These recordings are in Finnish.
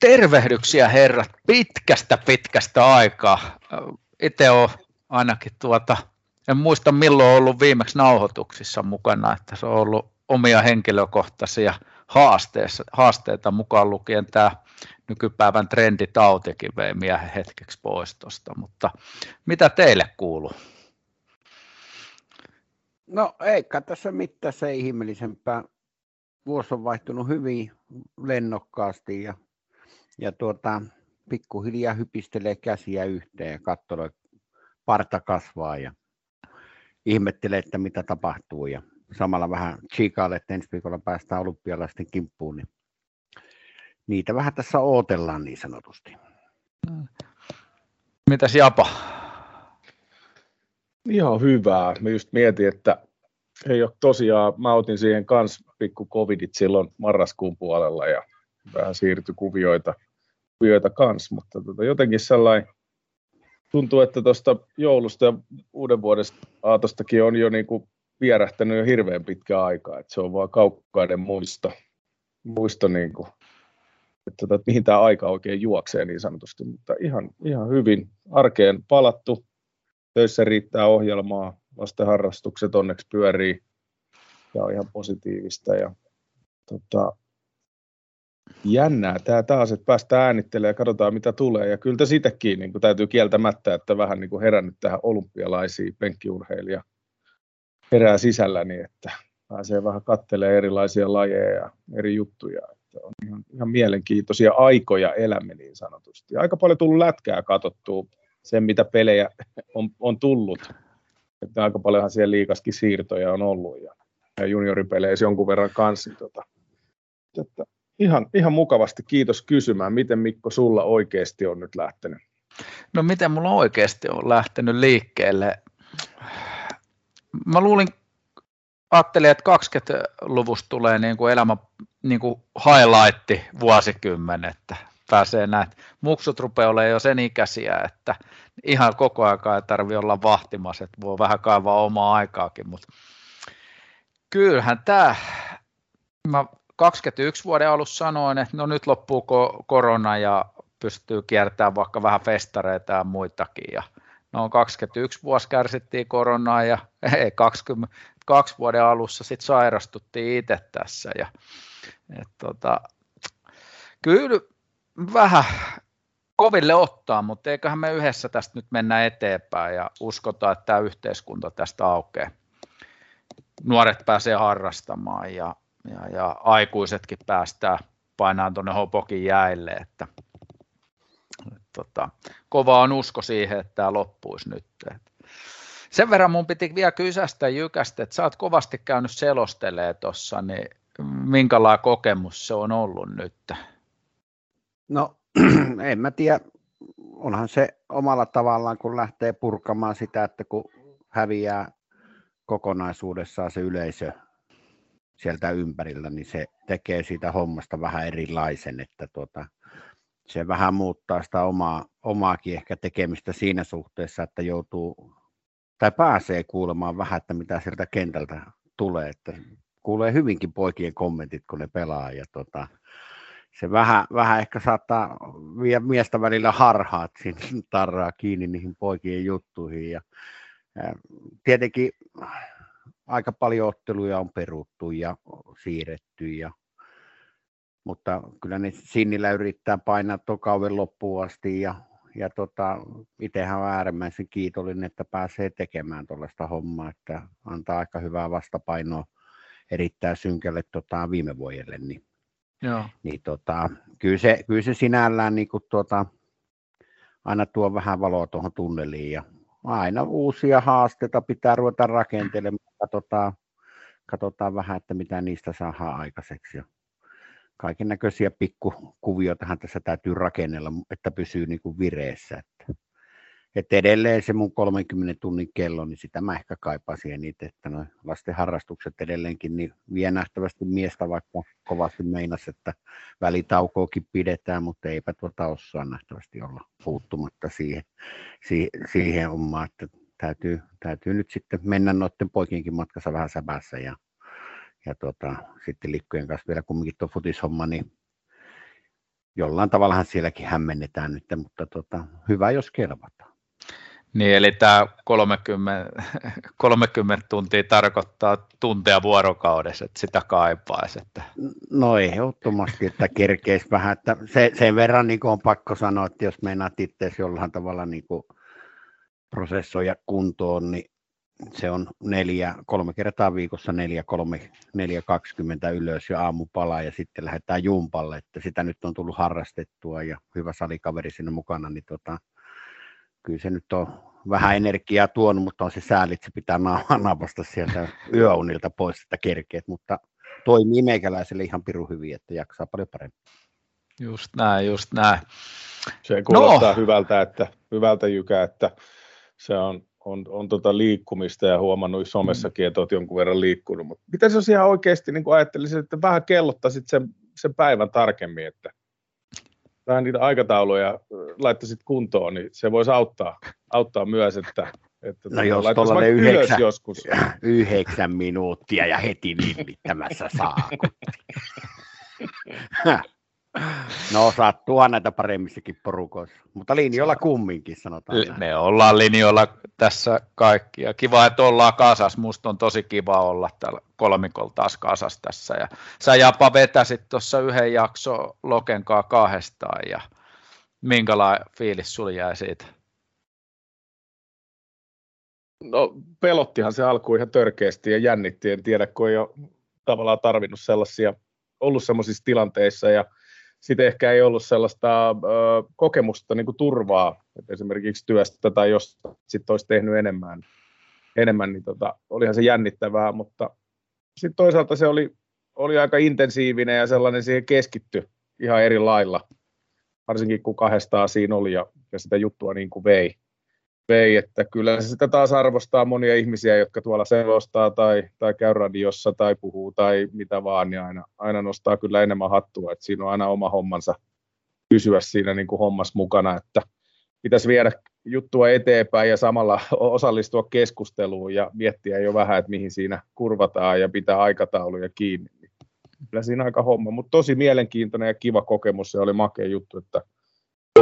Tervehdyksiä herrat pitkästä pitkästä aikaa. Itse olen ainakin tuota, en muista milloin on ollut viimeksi nauhoituksissa mukana, että se on ollut omia henkilökohtaisia haasteita mukaan lukien tämä nykypäivän trenditautikin vei miehen hetkeksi pois tuosta, mutta mitä teille kuuluu? No eikä tässä mitään se ihmeellisempää. Vuosi on vaihtunut hyvin lennokkaasti ja ja tuota, pikkuhiljaa hypistelee käsiä yhteen ja katsoo, parta kasvaa ja ihmettelee, että mitä tapahtuu. Ja samalla vähän chiikaalle, että ensi viikolla päästään olympialaisten kimppuun, niin niitä vähän tässä ootellaan niin sanotusti. Mitäs Japa? Ihan hyvää. Mä just mietin, että ei ole tosiaan, mä otin siihen kans pikku covidit silloin marraskuun puolella ja vähän siirtyi kuvioita, kuvioita kans, mutta tota, jotenkin sellainen tuntuu, että tuosta joulusta ja uuden vuoden aatostakin on jo niin kuin vierähtänyt jo hirveän pitkä aikaa, että se on vaan kaukainen muisto, muisto niin kuin, että, että mihin tämä aika oikein juoksee niin sanotusti, mutta ihan, ihan hyvin arkeen palattu, töissä riittää ohjelmaa, lasten harrastukset onneksi pyörii ja on ihan positiivista ja tota, jännää tämä taas, että päästään äänittelemään ja katsotaan mitä tulee. Ja kyllä sitäkin niin täytyy kieltämättä, että vähän niin kuin herännyt tähän olympialaisiin penkkiurheilija herää sisälläni, että pääsee vähän katselemaan erilaisia lajeja ja eri juttuja. Että on ihan, ihan mielenkiintoisia aikoja elämme niin sanotusti. Aika paljon tullut lätkää katsottua sen, mitä pelejä on, on tullut. Että aika paljonhan siellä liikaskin siirtoja on ollut ja, ja junioripeleissä jonkun verran kanssa. Niin tota, että ihan, ihan mukavasti kiitos kysymään. Miten Mikko sulla oikeasti on nyt lähtenyt? No miten mulla oikeasti on lähtenyt liikkeelle? Mä luulin, ajattelin, että 20-luvusta tulee niin kuin elämä niin kuin highlight vuosikymmen, että pääsee näin. Muksut rupeaa olemaan jo sen ikäisiä, että ihan koko aika ei tarvitse olla vahtimassa, että voi vähän kaivaa omaa aikaakin, mutta kyllähän tämä, mä 21 vuoden alussa sanoin, että no nyt loppuu korona ja pystyy kiertämään vaikka vähän festareita ja muitakin. Ja no 21 vuosi kärsittiin koronaa ja ei 22 vuoden alussa sitten sairastuttiin itse tässä. Ja, et tota, kyllä vähän koville ottaa, mutta eiköhän me yhdessä tästä nyt mennä eteenpäin ja uskotaan, että tämä yhteiskunta tästä aukeaa. Nuoret pääsee harrastamaan ja ja, ja aikuisetkin päästään painaan tuonne hopokin jäille, että, että tota, kova on usko siihen, että tämä loppuisi nyt. Sen verran mun piti vielä kysästä Jykästä, että sä oot kovasti käynyt selostelee tuossa, niin minkälainen kokemus se on ollut nyt? No en mä tiedä, onhan se omalla tavallaan, kun lähtee purkamaan sitä, että kun häviää kokonaisuudessaan se yleisö sieltä ympärillä, niin se tekee siitä hommasta vähän erilaisen, että tuota, se vähän muuttaa sitä omaa, omaakin ehkä tekemistä siinä suhteessa, että joutuu tai pääsee kuulemaan vähän, että mitä sieltä kentältä tulee, että kuulee hyvinkin poikien kommentit, kun ne pelaa ja tota, se vähän, vähän ehkä saattaa vie miestä välillä harhaat siinä tarraa kiinni niihin poikien juttuihin ja, ja tietenkin aika paljon otteluja on peruttu ja siirretty. Ja, mutta kyllä ne Sinnillä yrittää painaa tuon kauden loppuun asti ja, ja tota, itsehän on äärimmäisen kiitollinen, että pääsee tekemään tuollaista hommaa, että antaa aika hyvää vastapainoa erittäin synkälle tota, viime vuodelle. Niin, Joo. niin tota, kyllä, se, kyllä se sinällään niin kuin, tuota, aina tuo vähän valoa tuohon tunneliin ja aina uusia haasteita pitää ruveta rakentelemaan katsotaan, katsotaan vähän, että mitä niistä saadaan aikaiseksi. Ja kaiken näköisiä pikkukuvioitahan tässä täytyy rakennella, että pysyy niin kuin vireessä. Että että edelleen se mun 30 tunnin kello, niin sitä mä ehkä kaipaisin eniten, että noin lasten harrastukset edelleenkin niin vie nähtävästi miestä, vaikka kovasti meinas, että välitaukoakin pidetään, mutta eipä tuota osaa nähtävästi olla puuttumatta siihen, siihen, siihen omaan, että täytyy, täytyy nyt sitten mennä noiden poikienkin matkassa vähän säbässä ja, ja tota, sitten likkojen kanssa vielä kumminkin tuo futishomma, niin jollain tavallahan sielläkin hämmennetään nyt, mutta tota, hyvä jos kelvataan. Niin, eli tämä 30, 30 tuntia tarkoittaa tunteja vuorokaudessa, että sitä kaipaisi. Että... No ehdottomasti, että kerkeisi vähän. Että se, sen verran niin on pakko sanoa, että jos meinaat itse jollain tavalla niin prosessoja kuntoon, niin se on neljä, kolme kertaa viikossa neljä, kolme, neljä, kaksikymmentä ylös ja aamupala ja sitten lähdetään jumpalle, että sitä nyt on tullut harrastettua ja hyvä salikaveri sinne mukana, niin tota, kyllä se nyt on vähän energiaa tuonut, mutta on se sääli, että se pitää napasta sieltä yöunilta pois, että kerkeet, mutta toimii meikäläiselle ihan pirun hyvin, että jaksaa paljon paremmin. Just näin, just näin. Se kuulostaa no. hyvältä, että, hyvältä jykä, että se on, on, on tota liikkumista ja huomannut somessakin, että olet jonkun verran liikkunut, mutta mitä jos ihan oikeasti niin ajattelisit, että vähän kellottaisit sen, sen päivän tarkemmin, että vähän niitä aikatauluja laittaisit kuntoon, niin se voisi auttaa, auttaa myös, että, että no jos tuollainen yhdeksän, joskus. yhdeksän minuuttia ja heti nimittämässä saa. No sattuu näitä paremmissakin porukoissa, mutta linjoilla kumminkin sanotaan. L- me ollaan linjoilla tässä kaikki ja kiva, että ollaan kasas. Musta on tosi kiva olla täällä kolmikolla taas kasas tässä. Ja sä Japa vetäsit tuossa yhden jakso Lokenkaa kahdestaan ja minkälainen fiilis sulla jäi siitä? No pelottihan se alkuun ihan törkeästi ja jännitti. En tiedä, kun ei ole tavallaan tarvinnut sellaisia, ollut sellaisissa tilanteissa ja sitten ehkä ei ollut sellaista ö, kokemusta niin kuin turvaa, että esimerkiksi työstä tai jos sitten olisi tehnyt enemmän, enemmän niin tota, olihan se jännittävää, mutta sitten toisaalta se oli, oli aika intensiivinen ja sellainen siihen keskitty ihan eri lailla, varsinkin kun kahdestaan siinä oli ja, ja sitä juttua niin kuin vei vei, että kyllä se sitä taas arvostaa monia ihmisiä, jotka tuolla selostaa tai, tai käy radiossa tai puhuu tai mitä vaan, niin aina, aina nostaa kyllä enemmän hattua, että siinä on aina oma hommansa pysyä siinä niin kuin hommas mukana, että pitäisi viedä juttua eteenpäin ja samalla osallistua keskusteluun ja miettiä jo vähän, että mihin siinä kurvataan ja pitää aikatauluja kiinni. Kyllä siinä aika homma, mutta tosi mielenkiintoinen ja kiva kokemus, se oli makea juttu, että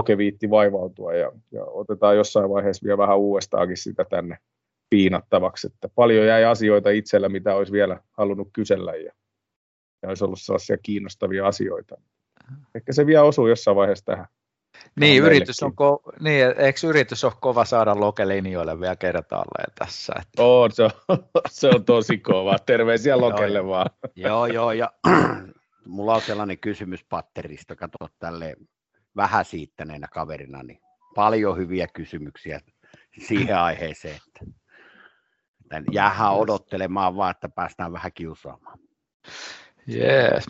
Koke viitti vaivautua ja, ja otetaan jossain vaiheessa vielä vähän uudestaankin sitä tänne piinattavaksi, että paljon jäi asioita itsellä, mitä olisi vielä halunnut kysellä ja, ja olisi ollut sellaisia kiinnostavia asioita. Ehkä se vielä osuu jossain vaiheessa tähän. Niin, yritys on, ko- niin, eikö yritys ole kova saada Loke-linjoille vielä kertaalleen tässä? Että... On, se on, se on tosi kova. Terveisiä Lokelle vaan. Joo, joo, ja mulla on sellainen kysymys patterista, kato tälle vähän siittäneenä kaverina, niin paljon hyviä kysymyksiä siihen aiheeseen, että, että jäähän odottelemaan vaan, että päästään vähän kiusaamaan. Jees.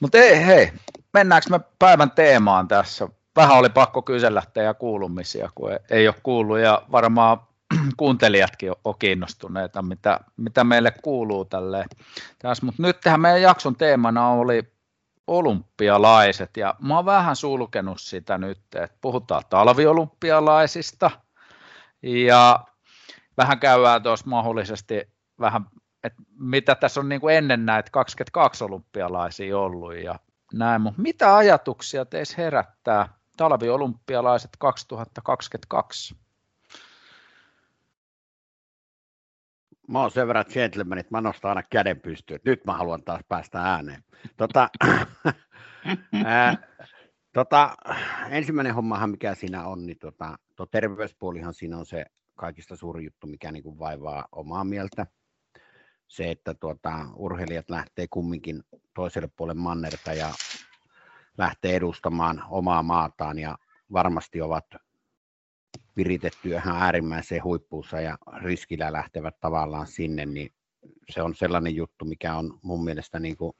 Mutta ei, hei, mennäänkö me päivän teemaan tässä? Vähän oli pakko kysellä teidän kuulumisia, kun ei ole kuullut ja varmaan kuuntelijatkin on kiinnostuneita, mitä, mitä meille kuuluu tälle. Mutta nyt tähän meidän jakson teemana oli olympialaiset, ja mä oon vähän sulkenut sitä nyt, että puhutaan talviolympialaisista, ja vähän käydään tuossa mahdollisesti vähän, että mitä tässä on niin kuin ennen näitä 22 olympialaisia ollut, ja näin, mutta mitä ajatuksia teissä herättää talviolympialaiset 2022? Mä oon sen verran gentleman, että mä nostan aina käden pystyyn. Nyt mä haluan taas päästä ääneen. Tota, ää, tota, ensimmäinen hommahan, mikä siinä on, niin tota, tuo terveyspuolihan siinä on se kaikista suuri juttu, mikä niin kuin vaivaa omaa mieltä. Se, että tuota, urheilijat lähtee kumminkin toiselle puolelle mannerta ja lähtee edustamaan omaa maataan ja varmasti ovat viritetty ihan äärimmäiseen huippuunsa ja riskillä lähtevät tavallaan sinne, niin se on sellainen juttu, mikä on mun mielestä niin kuin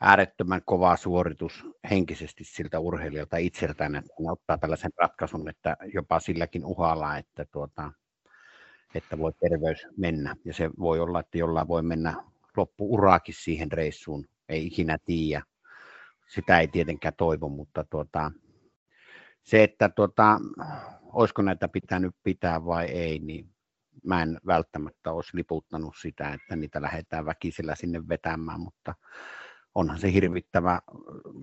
äärettömän kova suoritus henkisesti siltä urheilijalta itseltään, että ne ottaa tällaisen ratkaisun, että jopa silläkin uhalla, että, tuota, että voi terveys mennä. Ja se voi olla, että jollain voi mennä loppuuraakin siihen reissuun, ei ikinä tiedä. Sitä ei tietenkään toivo, mutta tuota, se, että tuota, olisiko näitä pitänyt pitää vai ei, niin mä en välttämättä olisi liputtanut sitä, että niitä lähdetään väkisellä sinne vetämään, mutta onhan se hirvittävä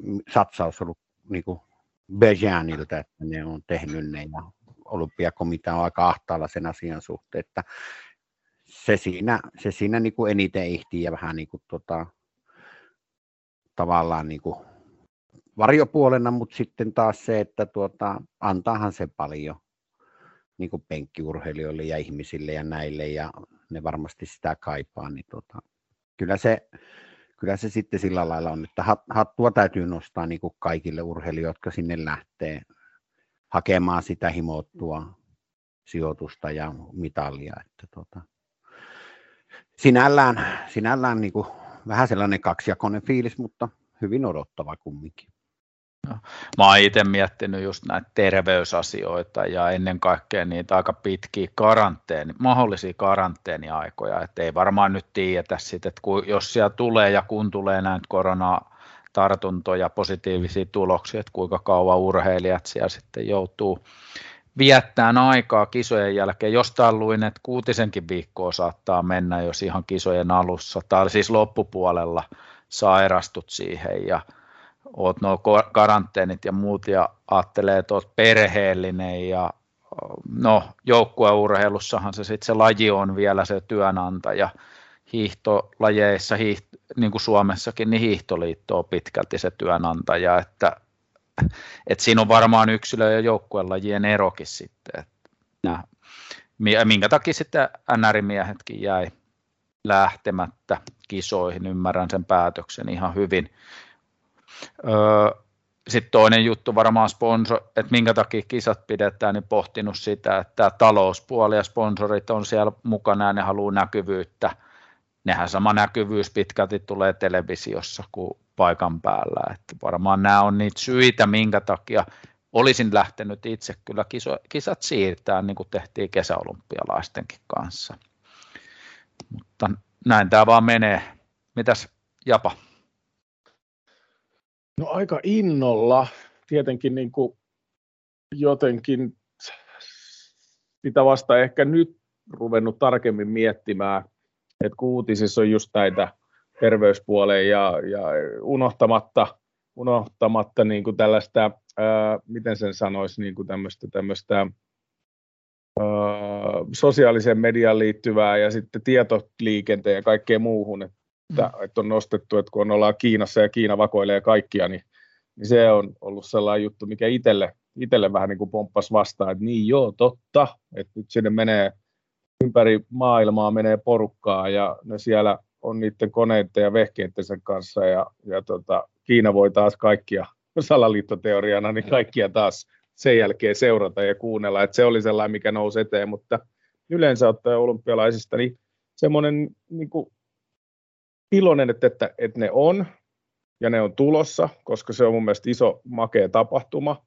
mm, satsaus ollut niin kuin Bejanilta, että ne on tehnyt ne ja olympiakomitea on aika ahtaalla sen asian suhteen, että se siinä, se siinä niin kuin eniten ehtii ja vähän niin kuin tota, tavallaan niin kuin varjopuolena, mutta sitten taas se, että tuota, antaahan se paljon niin kuin penkkiurheilijoille ja ihmisille ja näille, ja ne varmasti sitä kaipaa, niin tuota, kyllä, se, kyllä se sitten sillä lailla on, että hattua täytyy nostaa niin kuin kaikille urheilijoille, jotka sinne lähtee hakemaan sitä himottua sijoitusta ja mitalia. Että tuota, sinällään, sinällään niin kuin vähän sellainen kaksijakoinen fiilis, mutta hyvin odottava kumminkin. Mä oon itse miettinyt just näitä terveysasioita ja ennen kaikkea niitä aika pitkiä karanteeni, mahdollisia karanteeniaikoja, että ei varmaan nyt tiedetä sitten, että kun, jos siellä tulee ja kun tulee näitä koronatartuntoja, positiivisia tuloksia, että kuinka kauan urheilijat siellä sitten joutuu viettämään aikaa kisojen jälkeen. Jostain luin, että kuutisenkin viikkoa saattaa mennä, jos ihan kisojen alussa tai siis loppupuolella sairastut siihen ja oot nuo karanteenit ja muut ja ajattelee, että oot perheellinen ja no joukkueurheilussahan se sitten se laji on vielä se työnantaja, hiihtolajeissa, hiiht, niin kuin Suomessakin, niin hiihtoliitto on pitkälti se työnantaja, että, että siinä on varmaan yksilö- ja joukkuelajien erokin sitten, että minkä takia sitten NR-miehetkin jäi lähtemättä kisoihin, ymmärrän sen päätöksen ihan hyvin, sitten toinen juttu varmaan sponsor, että minkä takia kisat pidetään, niin pohtinut sitä, että talouspuoli ja sponsorit on siellä mukana ja ne haluaa näkyvyyttä. Nehän sama näkyvyys pitkälti tulee televisiossa kuin paikan päällä. Että varmaan nämä on niitä syitä, minkä takia olisin lähtenyt itse kyllä kiso, kisat siirtää, niin kuin tehtiin kesäolympialaistenkin kanssa. Mutta näin tämä vaan menee. Mitäs Japa? No aika innolla. Tietenkin niin kuin jotenkin sitä vasta ehkä nyt ruvennut tarkemmin miettimään, että kun uutisissa on just näitä terveyspuoleen ja, ja unohtamatta, unohtamatta niin kuin tällaista, ää, miten sen sanoisi, niin kuin tämmöistä, tämmöistä ää, sosiaalisen median liittyvää ja sitten tietoliikenteen ja kaikkeen muuhun, että että, mm. että on nostettu, että kun ollaan Kiinassa ja Kiina vakoilee kaikkia, niin, niin se on ollut sellainen juttu, mikä itselle, itselle vähän niin kuin pomppas vastaan, että niin joo, totta, että nyt sinne menee ympäri maailmaa menee porukkaa ja ne siellä on niiden koneiden ja vehkeiden kanssa ja, ja tota, Kiina voi taas kaikkia salaliittoteoriana, niin kaikkia taas sen jälkeen seurata ja kuunnella, että se oli sellainen, mikä nousi eteen, mutta yleensä ottaen olympialaisista, niin semmoinen niin kuin iloinen, että, että, että ne on ja ne on tulossa, koska se on mun mielestä iso makea tapahtuma.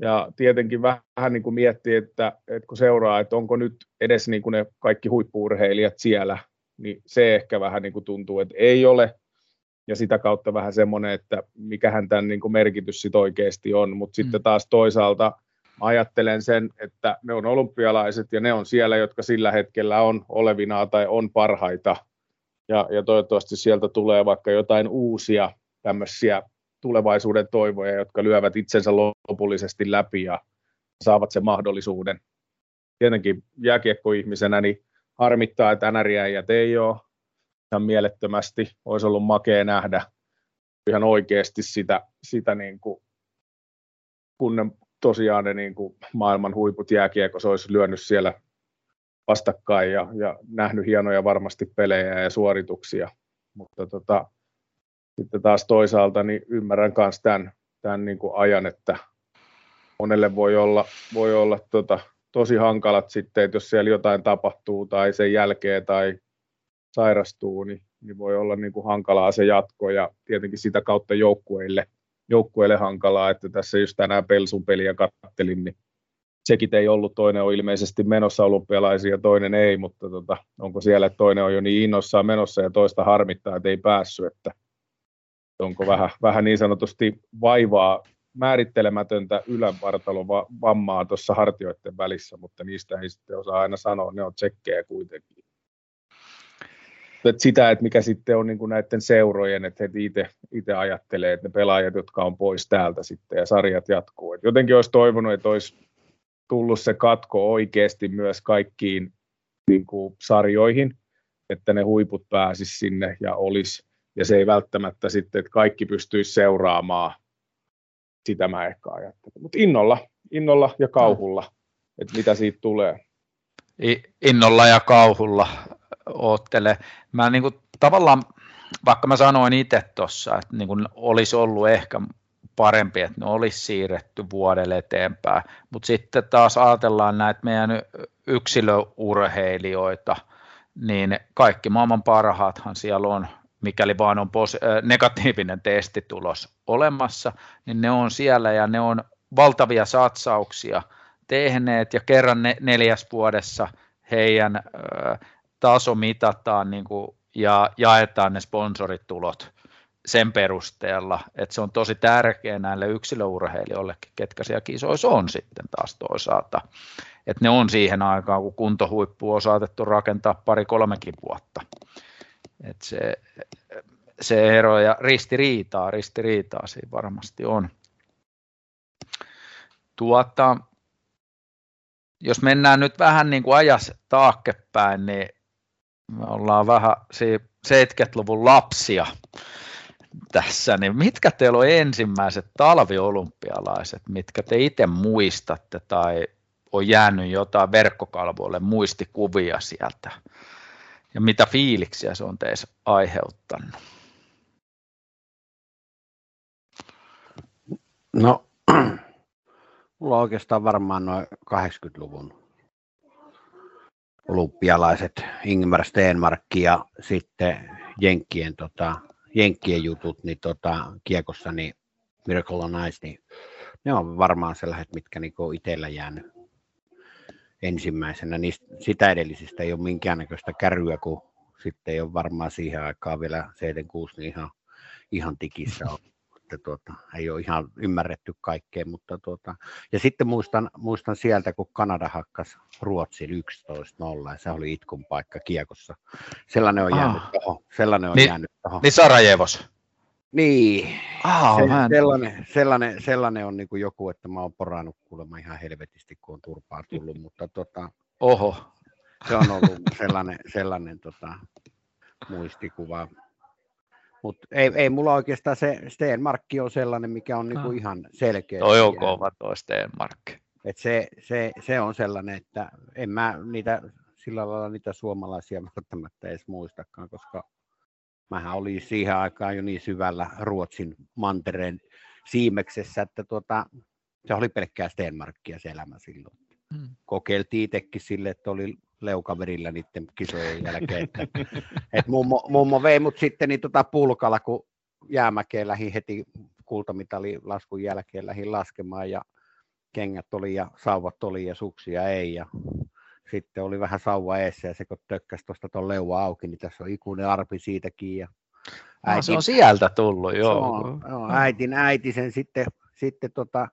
Ja tietenkin vähän niin kuin miettii, että, että kun seuraa, että onko nyt edes niin kuin ne kaikki huippuurheilijat siellä, niin se ehkä vähän niin kuin tuntuu, että ei ole. Ja sitä kautta vähän semmoinen, että mikähän tämän niin kuin merkitys sit oikeasti on. Mutta mm. sitten taas toisaalta ajattelen sen, että ne on olympialaiset ja ne on siellä, jotka sillä hetkellä on olevinaa tai on parhaita – ja, ja toivottavasti sieltä tulee vaikka jotain uusia tämmöisiä tulevaisuuden toivoja, jotka lyövät itsensä lopullisesti läpi ja saavat sen mahdollisuuden. Tietenkin jääkiekkoihmisenä niin harmittaa, että NRJäijät ei ole ihan mielettömästi. Olisi ollut makea nähdä ihan oikeasti sitä, sitä niin kuin, kun ne tosiaan ne niin kuin maailman huiput jääkiekossa olisi lyönyt siellä vastakkain ja, ja nähnyt hienoja varmasti pelejä ja suorituksia. Mutta tota, sitten taas toisaalta niin ymmärrän myös tämän, tämän niin kuin ajan, että monelle voi olla, voi olla tota, tosi hankalat sitten, että jos siellä jotain tapahtuu tai sen jälkeen tai sairastuu, niin niin voi olla niin kuin hankalaa se jatko ja tietenkin sitä kautta joukkueille, joukkueille hankalaa, että tässä just tänään Pelsun peliä kattelin, niin sekin ei ollut, toinen on ilmeisesti menossa olympialaisia ja toinen ei, mutta tota, onko siellä, että toinen on jo niin innossaan menossa ja toista harmittaa, että ei päässyt, että onko vähän, vähän niin sanotusti vaivaa määrittelemätöntä ylävartalon vammaa tuossa hartioiden välissä, mutta niistä ei sitten osaa aina sanoa, ne on tsekkejä kuitenkin. Että sitä, että mikä sitten on niin kuin näiden seurojen, että he itse ajattelee, että ne pelaajat, jotka on pois täältä sitten ja sarjat jatkuu. Et jotenkin olisi toivonut, että olisi tullut se katko oikeasti myös kaikkiin niin kuin sarjoihin, että ne huiput pääsis sinne ja olisi, ja se ei välttämättä sitten, että kaikki pystyisi seuraamaan sitä mä ehkä ajattelen. Mutta innolla, innolla ja kauhulla, että mitä siitä tulee. Innolla ja kauhulla oottele. Mä niin kuin, tavallaan, vaikka mä sanoin itse tuossa, että niin kuin olisi ollut ehkä parempi, että ne olisi siirretty vuodelle eteenpäin, mutta sitten taas ajatellaan näitä meidän yksilöurheilijoita, niin kaikki maailman parhaathan siellä on mikäli vaan on pos- negatiivinen testitulos olemassa, niin ne on siellä ja ne on valtavia satsauksia tehneet. Ja kerran ne, neljäs vuodessa heidän ö, taso mitataan niin kuin, ja jaetaan ne sponsoritulot sen perusteella, että se on tosi tärkeää näille yksilöurheilijoillekin, ketkä siellä kisoissa on sitten taas toisaalta. Että ne on siihen aikaan, kun kuntohuippu on saatettu rakentaa pari-kolmekin vuotta. Et se, se ero ja ristiriitaa, ristiriitaa siinä varmasti on. Tuota, jos mennään nyt vähän niin kuin ajas taakkepäin, niin me ollaan vähän 70-luvun lapsia tässä, niin mitkä teillä on ensimmäiset talviolympialaiset, mitkä te itse muistatte tai on jäänyt jotain verkkokalvoille muistikuvia sieltä? ja mitä fiiliksiä se on teissä aiheuttanut? No, mulla on oikeastaan varmaan noin 80-luvun olympialaiset Ingmar Stenmark ja sitten Jenkkien, tota, Jenkkien jutut niin tota, kiekossa, niin Miracle on Ice, niin ne on varmaan sellaiset, mitkä niinku on itsellä jäänyt ensimmäisenä. Niistä, sitä edellisistä ei ole minkäännäköistä kärryä, kun sitten ei ole varmaan siihen aikaan vielä 76 niin ihan, ihan tikissä on. Että tuota, ei ole ihan ymmärretty kaikkea, mutta tuota, ja sitten muistan, muistan sieltä, kun Kanada hakkas Ruotsin 11-0, ja se oli itkun paikka kiekossa. Sellainen on jäänyt ah. tuohon. Sellainen on niin, jäänyt tuohon. Niin Sarajevos. Niin, ah, se, sellainen, sellainen, sellainen, on niin kuin joku, että mä oon porannut kuulemma ihan helvetisti, kun on turpaa tullut, mutta tota, Oho. se on ollut sellainen, sellainen tota, muistikuva. Mutta ei, ei mulla oikeastaan se Stenmarkki on sellainen, mikä on niinku ihan selkeä. Toi on kova toi Stenmark. Et se, se, se, on sellainen, että en mä niitä, sillä lailla niitä suomalaisia välttämättä edes muistakaan, koska mähän olin siihen aikaan jo niin syvällä Ruotsin mantereen siimeksessä, että tuota, se oli pelkkää Stenmarkkia se elämä silloin. Hmm. Kokeiltiin itsekin sille, että oli leukaverillä niiden kisojen jälkeen. Että, et mummo, mummo vei mut sitten niin tota pulkalla, kun jäämäkeen lähi heti kultamitali laskun jälkeen lähin laskemaan ja kengät oli ja sauvat oli ja suksia ei. Ja sitten oli vähän sauva eessä ja se kun tökkäsi tuosta tuon leuva auki, niin tässä on ikuinen arpi siitäkin. Ja äitin, no, se on sieltä tullut, joo. On, joo äitin, äiti sen sitten, sitten tota,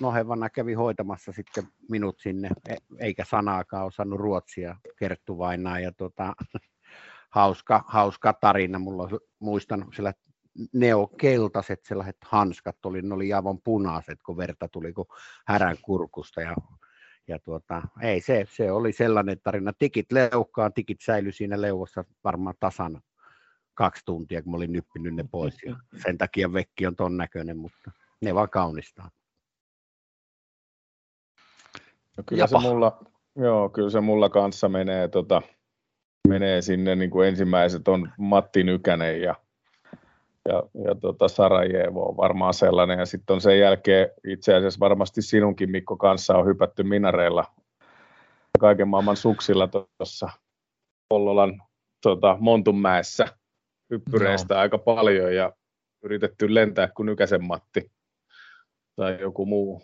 nohevana kävi hoitamassa sitten minut sinne, e, eikä sanaakaan osannut ruotsia Kerttu Vainaa. Ja tota, hauska, hauska tarina, mulla muistan sillä neokeltaiset sellaiset hanskat oli, ne oli aivan punaiset, kun verta tuli kuin härän kurkusta ja ja tuota, ei se, se oli sellainen tarina. Tikit leukkaan, tikit säilyi siinä leuvossa varmaan tasan kaksi tuntia, kun mä olin nyppinyt ne pois. Ja sen takia vekki on ton näköinen, mutta ne vaan kaunistaa. No kyllä, se mulla, joo, kyllä se mulla kanssa menee, tota, menee sinne, niin kuin ensimmäiset on Matti Nykänen ja ja, ja tota Sarajevo on varmaan sellainen, ja sitten on sen jälkeen itse asiassa varmasti sinunkin Mikko kanssa on hypätty minareilla kaiken maailman suksilla tuossa Pollolan tota, Montunmäessä hyppyreistä no. aika paljon ja yritetty lentää kuin Nykäsen Matti tai joku muu.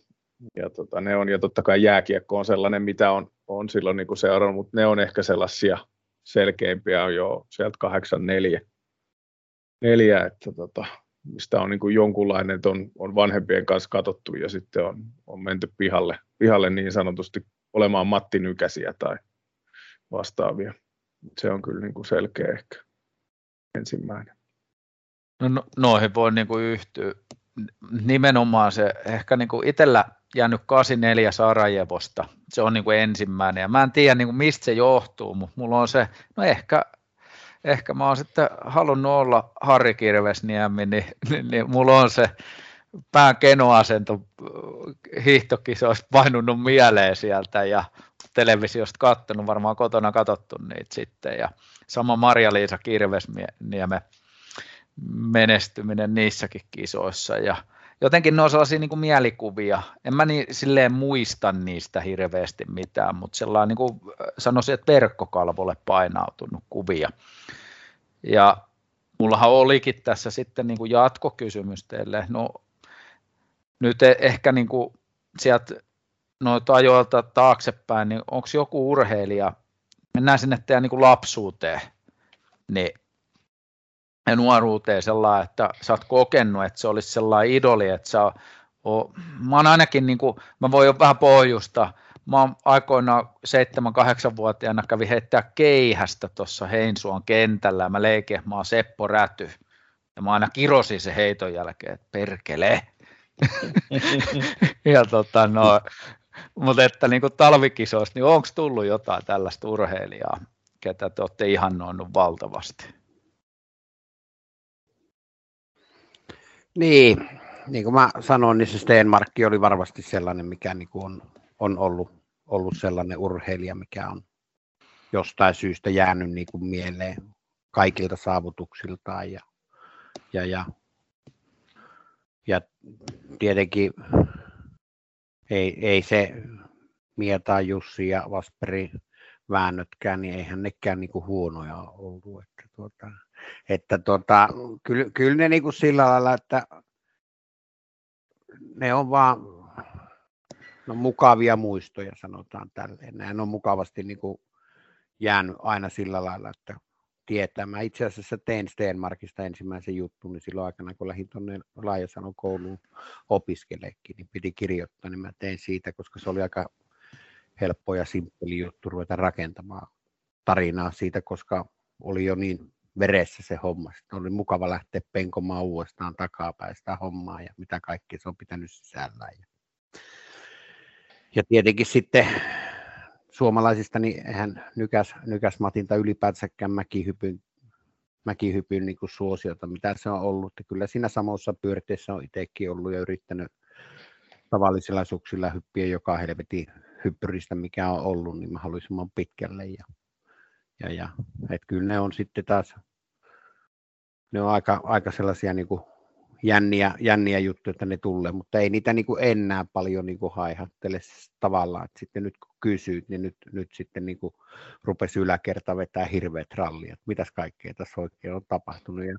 Ja tota, ne on, ja totta kai jääkiekko on sellainen, mitä on, on silloin niin seurannut, mutta ne on ehkä sellaisia selkeimpiä jo sieltä 84, neljä, että tota, mistä on niin kuin jonkunlainen, että on, on vanhempien kanssa katsottu ja sitten on, on menty pihalle, pihalle niin sanotusti olemaan Matti Nykäsiä tai vastaavia. Se on kyllä niin kuin selkeä ehkä ensimmäinen. No, no noihin voi niin kuin yhtyä. Nimenomaan se ehkä niin kuin itsellä jäänyt 84 Sarajevosta. Se on niin kuin ensimmäinen. Ja mä en tiedä niin kuin mistä se johtuu, mutta mulla on se, no ehkä, ehkä mä oon sitten halunnut olla Harri Kirvesniemi, niin, niin, niin mulla on se pään kenoasento hiihtokisoista painunut mieleen sieltä ja televisiosta kattonut, varmaan kotona katsottu niitä sitten. Ja sama Maria-Liisa Kirvesnieme menestyminen niissäkin kisoissa ja jotenkin ne on sellaisia niin kuin mielikuvia. En mä niin, silleen muista niistä hirveästi mitään, mutta sellainen niin kuin sanoisin, että verkkokalvolle painautunut kuvia. Ja mullahan olikin tässä sitten niin kuin jatkokysymys teille. No, nyt e- ehkä niin kuin sieltä noita ajoilta taaksepäin, niin onko joku urheilija, mennään sinne teidän niin kuin lapsuuteen, niin ja nuoruuteen sellainen, että sä oot kokenut, että se olisi sellainen idoli, että sä o, mä oon ainakin, niin kuin, mä voin jo vähän pohjusta, mä oon aikoinaan 7-8-vuotiaana kävin heittää keihästä tuossa Heinsuon kentällä ja mä leikin, mä oon Seppo Räty. Ja mä aina kirosin se heiton jälkeen, että perkele. ja tota, no, mutta että niin kuin talvikisoista, niin onko tullut jotain tällaista urheilijaa, ketä te olette ihannoinut valtavasti? Niin, niin kuin mä sanoin, niin se Stenmarkki oli varmasti sellainen, mikä niin kuin on, on ollut, ollut sellainen urheilija, mikä on jostain syystä jäänyt niin kuin mieleen kaikilta saavutuksiltaan. Ja, ja, ja, ja tietenkin ei, ei se Mieta, Jussi ja Vasperi väännötkään, niin eihän nekään niin kuin huonoja ollut. Että tuota, että tuota, kyllä, kyllä ne niin kuin sillä lailla, että ne on vaan no, mukavia muistoja, sanotaan tälleen. Nämä on mukavasti niin kuin jäänyt aina sillä lailla, että tietää. Mä itse asiassa tein Stenmarkista ensimmäisen jutun, niin silloin aikana, kun lähdin tuonne Laajasanon kouluun opiskeleekin, niin piti kirjoittaa, niin mä tein siitä, koska se oli aika helppo ja simppeli juttu ruveta rakentamaan tarinaa siitä, koska oli jo niin veressä se homma. Sitten oli mukava lähteä penkomaan uudestaan takapäin sitä hommaa ja mitä kaikkea se on pitänyt sisällään. Ja, tietenkin sitten suomalaisista, niin eihän nykäs, nykäs Matinta ylipäätänsäkään mäkihypyn, mäkihypyn niin suosiota, mitä se on ollut. Ja kyllä siinä samassa pyörteessä on itsekin ollut ja yrittänyt tavallisilla suksilla hyppiä joka helvetin hyppyristä, mikä on ollut, niin mahdollisimman pitkälle. Ja ja, ja et kyllä ne on sitten taas, ne on aika, aika sellaisia niin kuin jänniä, jänniä juttuja, että ne tulee, mutta ei niitä niin kuin enää paljon niin kuin haihattele tavallaan, että sitten nyt kun kysyt, niin nyt, nyt sitten niin kuin rupesi yläkerta vetää hirveät rallia, että mitäs kaikkea tässä oikein on tapahtunut ja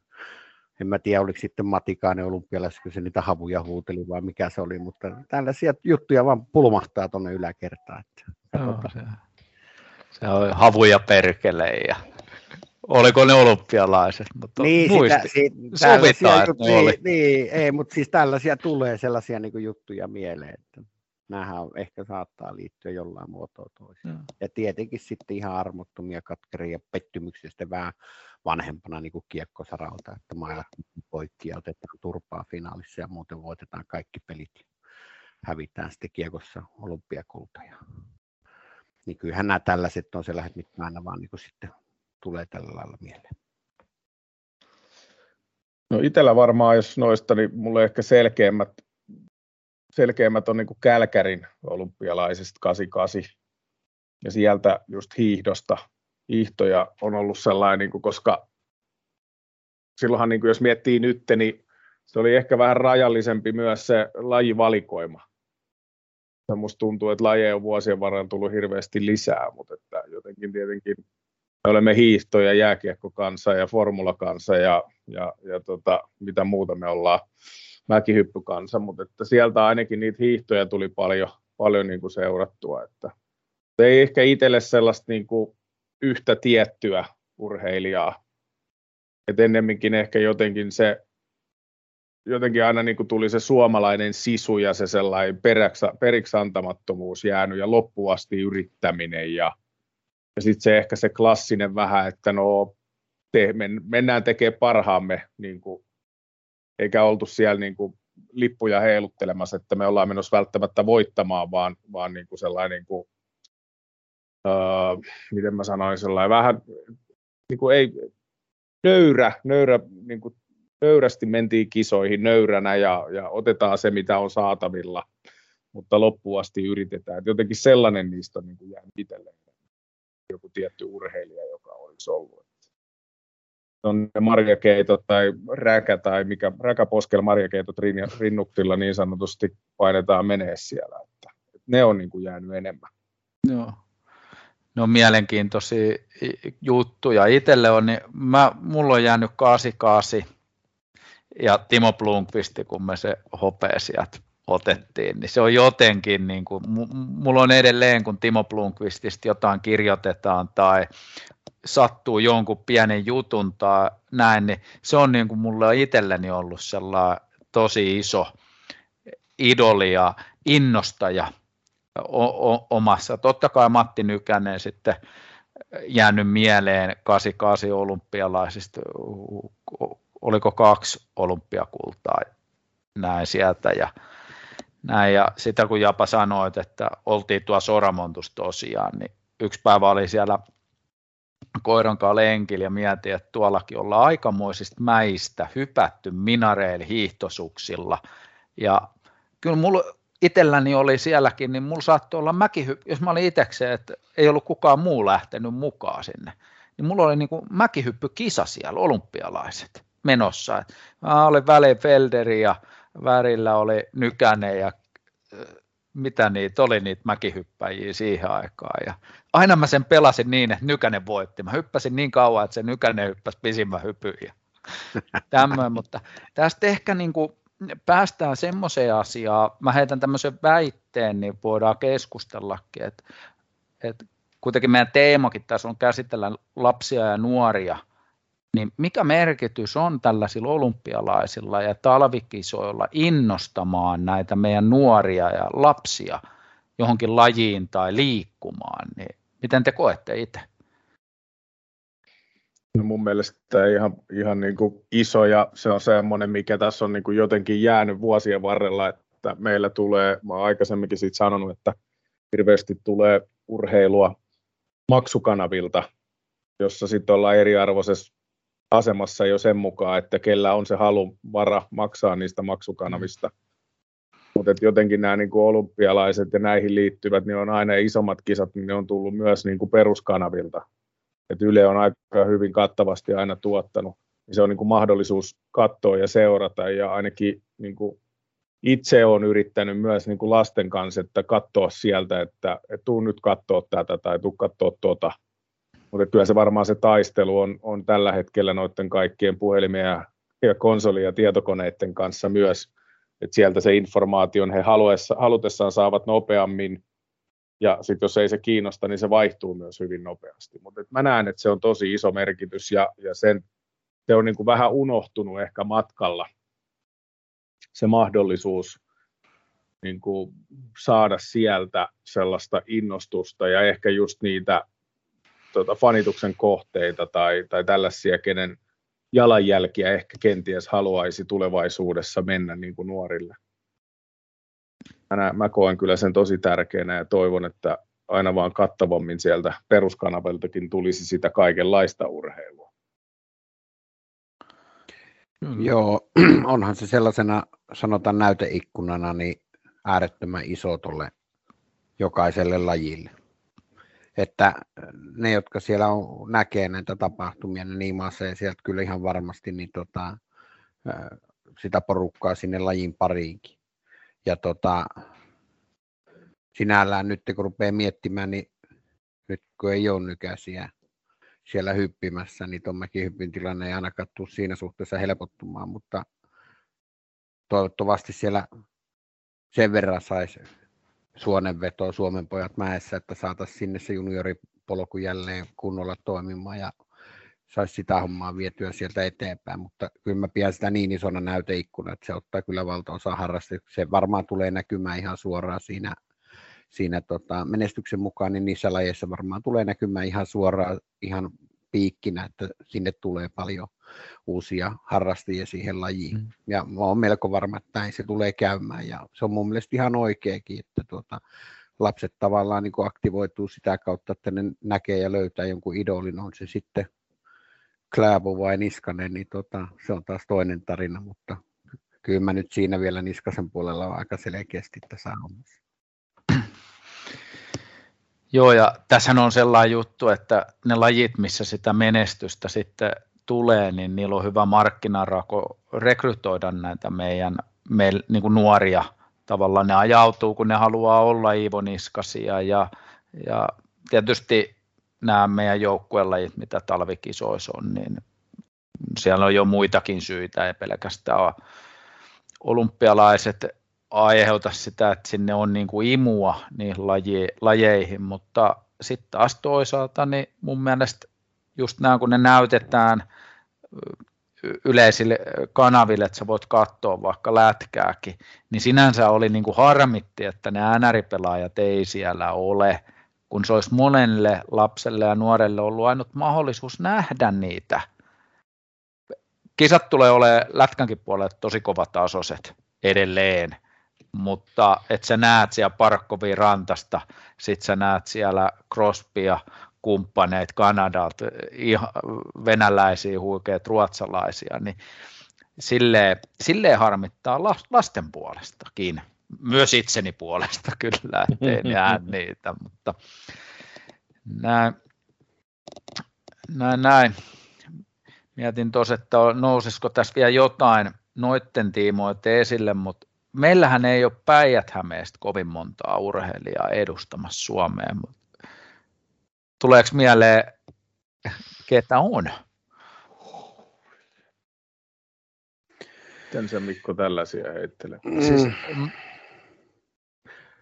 en mä tiedä, oliko sitten Matikainen olympialaisessa, kun se niitä havuja huuteli vai mikä se oli, mutta tällaisia juttuja vaan pulmahtaa tuonne yläkertaan. Että, Joo, se, se on havuja perkele ja oliko ne olympialaiset, mutta niin, muisti. Sitä, siitä, Sovitaan, että ne oli. Niin, ei, mutta siis tällaisia tulee sellaisia niin kuin juttuja mieleen, että nämähän ehkä saattaa liittyä jollain muotoa toisiin. Ja. ja tietenkin sitten ihan armottomia katkeria pettymyksiä sitten vähän vanhempana niin kuin kiekkosaralta, että mailat poikki ja otetaan turpaa finaalissa ja muuten voitetaan kaikki pelit hävitään sitten kiekossa olympiakulta. Niin kyllähän nämä tällaiset on sellaiset, mitkä aina vaan niin sitten tulee tällä lailla mieleen. No itsellä varmaan, jos noista, niin mulle ehkä selkeimmät, selkeimmät on niin kuin Kälkärin olympialaisista 88. Ja sieltä just hiihdosta. Hiihtoja on ollut sellainen, niin kuin, koska silloinhan niin kuin jos miettii nyt, niin se oli ehkä vähän rajallisempi myös se lajivalikoima. Ja musta tuntuu, että lajeja on vuosien varrella tullut hirveästi lisää, mutta että jotenkin tietenkin me olemme hiihto- ja jääkiekkokansa ja formulakansa ja, ja, ja tota, mitä muuta me ollaan mäkihyppykansa, mutta että sieltä ainakin niitä hiihtoja tuli paljon, paljon niin kuin seurattua. Että ei ehkä itselle sellaista niin kuin yhtä tiettyä urheilijaa. Et ennemminkin ehkä jotenkin se jotenkin aina niin kuin tuli se suomalainen sisu ja se sellainen periksi antamattomuus jäänyt ja loppuasti yrittäminen ja, ja sitten se ehkä se klassinen vähän, että no te, men, mennään tekemään parhaamme, niin kuin, eikä oltu siellä niin kuin lippuja heiluttelemassa, että me ollaan menossa välttämättä voittamaan, vaan, vaan niin kuin sellainen, niin kuin, uh, miten mä sanoin, sellainen vähän niin kuin ei, nöyrä, nöyrä niin kuin nöyrästi mentiin kisoihin nöyränä ja, ja otetaan se, mitä on saatavilla, mutta loppuun asti yritetään. Et jotenkin sellainen niistä on niin kuin jäänyt itselleen joku tietty urheilija, joka olisi ollut. On marjakeitot tai räkä tai mikä, räkäposkel marjakeitot rinnuktilla niin sanotusti painetaan menee siellä. Että, ne on niin kuin jäänyt enemmän. Joo. No mielenkiintoisia juttuja. Itselle on, niin mä, mulla on jäänyt 88 ja Timo Blomqvist, kun me se hopea sieltä otettiin, niin se on jotenkin, niin kuin, mulla on edelleen, kun Timo Blomqvistista jotain kirjoitetaan tai sattuu jonkun pienen jutun tai näin, niin se on niin kuin mulle itselleni ollut sellainen tosi iso idoli ja innostaja o- o- omassa. Totta kai Matti Nykänen sitten jäänyt mieleen 88 olympialaisista oliko kaksi olympiakultaa näin sieltä ja näin, ja sitä kun Japa sanoit, että oltiin tuo Soramontus tosiaan, niin yksi päivä oli siellä koiran kanssa lenkillä ja mietin, että tuollakin ollaan aikamoisista mäistä hypätty minareili hiihtosuksilla. Ja kyllä mulla itselläni oli sielläkin, niin mulla saattoi olla mäkihyppy, jos mä olin itsekseen, että ei ollut kukaan muu lähtenyt mukaan sinne, niin mulla oli niin mäkihyppykisa siellä, olympialaiset menossa. Mä olin Välifelderi ja värillä oli Nykänen ja mitä niitä oli, niitä mäkihyppäjiä siihen aikaan. Ja aina mä sen pelasin niin, että Nykänen voitti. Mä hyppäsin niin kauan, että se Nykänen hyppäsi pisimmän hypyn ja tämmöinen, mutta tästä ehkä niin kuin päästään semmoiseen asiaan, mä heitän tämmöisen väitteen, niin voidaan keskustellakin, että, että kuitenkin meidän teemakin tässä on käsitellä lapsia ja nuoria – niin mikä merkitys on tällaisilla olympialaisilla ja talvikisoilla innostamaan näitä meidän nuoria ja lapsia johonkin lajiin tai liikkumaan, niin miten te koette itse? No mun mielestä ihan, ihan niin kuin iso ja se on semmoinen, mikä tässä on niin kuin jotenkin jäänyt vuosien varrella, että meillä tulee, mä oon aikaisemminkin siitä sanonut, että hirveästi tulee urheilua maksukanavilta, jossa sitten ollaan eriarvoisessa asemassa jo sen mukaan, että kellä on se halu vara maksaa niistä maksukanavista. Mutta jotenkin nämä niin kuin olympialaiset ja näihin liittyvät, niin on aina isommat kisat, niin ne on tullut myös niin kuin peruskanavilta. Et Yle on aika hyvin kattavasti aina tuottanut. Niin se on niin kuin mahdollisuus katsoa ja seurata ja ainakin niin kuin itse olen yrittänyt myös niin kuin lasten kanssa, että katsoa sieltä, että, että tuu nyt katsoa tätä tai tuu katsoa tuota mutta kyllä se varmaan se taistelu on, on tällä hetkellä noiden kaikkien puhelimien ja, ja konsoli- ja tietokoneiden kanssa myös, että sieltä se informaation he haluessa, halutessaan saavat nopeammin, ja sitten jos ei se kiinnosta, niin se vaihtuu myös hyvin nopeasti. Mutta mä näen, että se on tosi iso merkitys, ja, ja sen, se on niin kuin vähän unohtunut ehkä matkalla, se mahdollisuus niin kuin saada sieltä sellaista innostusta ja ehkä just niitä tuota, fanituksen kohteita tai, tai tällaisia, kenen jalanjälkiä ehkä kenties haluaisi tulevaisuudessa mennä niin kuin nuorille. Mä, mä koen kyllä sen tosi tärkeänä ja toivon, että aina vaan kattavammin sieltä peruskanavaltakin tulisi sitä kaikenlaista urheilua. Joo, onhan se sellaisena, sanotaan näyteikkunana, niin äärettömän iso tuolle jokaiselle lajille että ne, jotka siellä on, näkee näitä tapahtumia, niin niin ja sieltä kyllä ihan varmasti niin tota, sitä porukkaa sinne lajin pariinkin. Ja tota, sinällään nyt kun rupeaa miettimään, niin nyt kun ei ole nykäisiä siellä hyppimässä, niin tuon mäkihyppin tilanne ei ainakaan tule siinä suhteessa helpottumaan, mutta toivottavasti siellä sen verran saisi suonenvetoa Suomen pojat mäessä, että saataisiin sinne se junioripolku jälleen kunnolla toimimaan ja saisi sitä hommaa vietyä sieltä eteenpäin, mutta kyllä mä pidän sitä niin isona näyteikkuna, että se ottaa kyllä valtaosa harrasta. Se varmaan tulee näkymään ihan suoraan siinä, siinä tota, menestyksen mukaan, niin niissä lajeissa varmaan tulee näkymään ihan suoraan ihan piikkinä, että sinne tulee paljon uusia harrastajia siihen lajiin. Mm. Ja mä oon melko varma, että näin se tulee käymään ja se on mun mielestä ihan oikeakin, että tuota, lapset tavallaan niin aktivoituu sitä kautta, että ne näkee ja löytää jonkun idolin, on se sitten Kläbo vai Niskanen, niin tota, se on taas toinen tarina, mutta kyllä mä nyt siinä vielä Niskasen puolella on aika selkeästi tässä hommassa. Joo, ja tässä on sellainen juttu, että ne lajit, missä sitä menestystä sitten tulee, niin niillä on hyvä markkinarako rekrytoida näitä meidän me, niin kuin nuoria. Tavallaan ne ajautuu, kun ne haluaa olla Iivo Niskasia ja, ja tietysti nämä meidän joukkuelajit, mitä talvikisoissa on, niin siellä on jo muitakin syitä, ei pelkästään olympialaiset aiheuta sitä, että sinne on niin kuin imua niihin laje, lajeihin, mutta sitten taas toisaalta niin mun mielestä just nämä, kun ne näytetään yleisille kanaville, että sä voit katsoa vaikka lätkääkin, niin sinänsä oli niin kuin harmitti, että ne NR-pelaajat ei siellä ole, kun se olisi monelle lapselle ja nuorelle ollut ainut mahdollisuus nähdä niitä. Kisat tulee olemaan lätkänkin puolelle tosi kovatasoiset edelleen, mutta että sä näet siellä Parkkovin rantasta, sit sä näet siellä Crosbya, kumppaneet Kanadalta, venäläisiä, huikeat ruotsalaisia, niin silleen, silleen harmittaa lasten puolestakin myös itseni puolesta kyllä, ettei jää niitä, mutta näin, näin, näin. Mietin tuossa, että nousisiko tässä vielä jotain noitten tiimoilta esille, mutta meillähän ei ole päijät kovin montaa urheilijaa edustamassa Suomeen, mutta tuleeko mieleen, ketä on? Miten se Mikko tällaisia heittelee? Siis,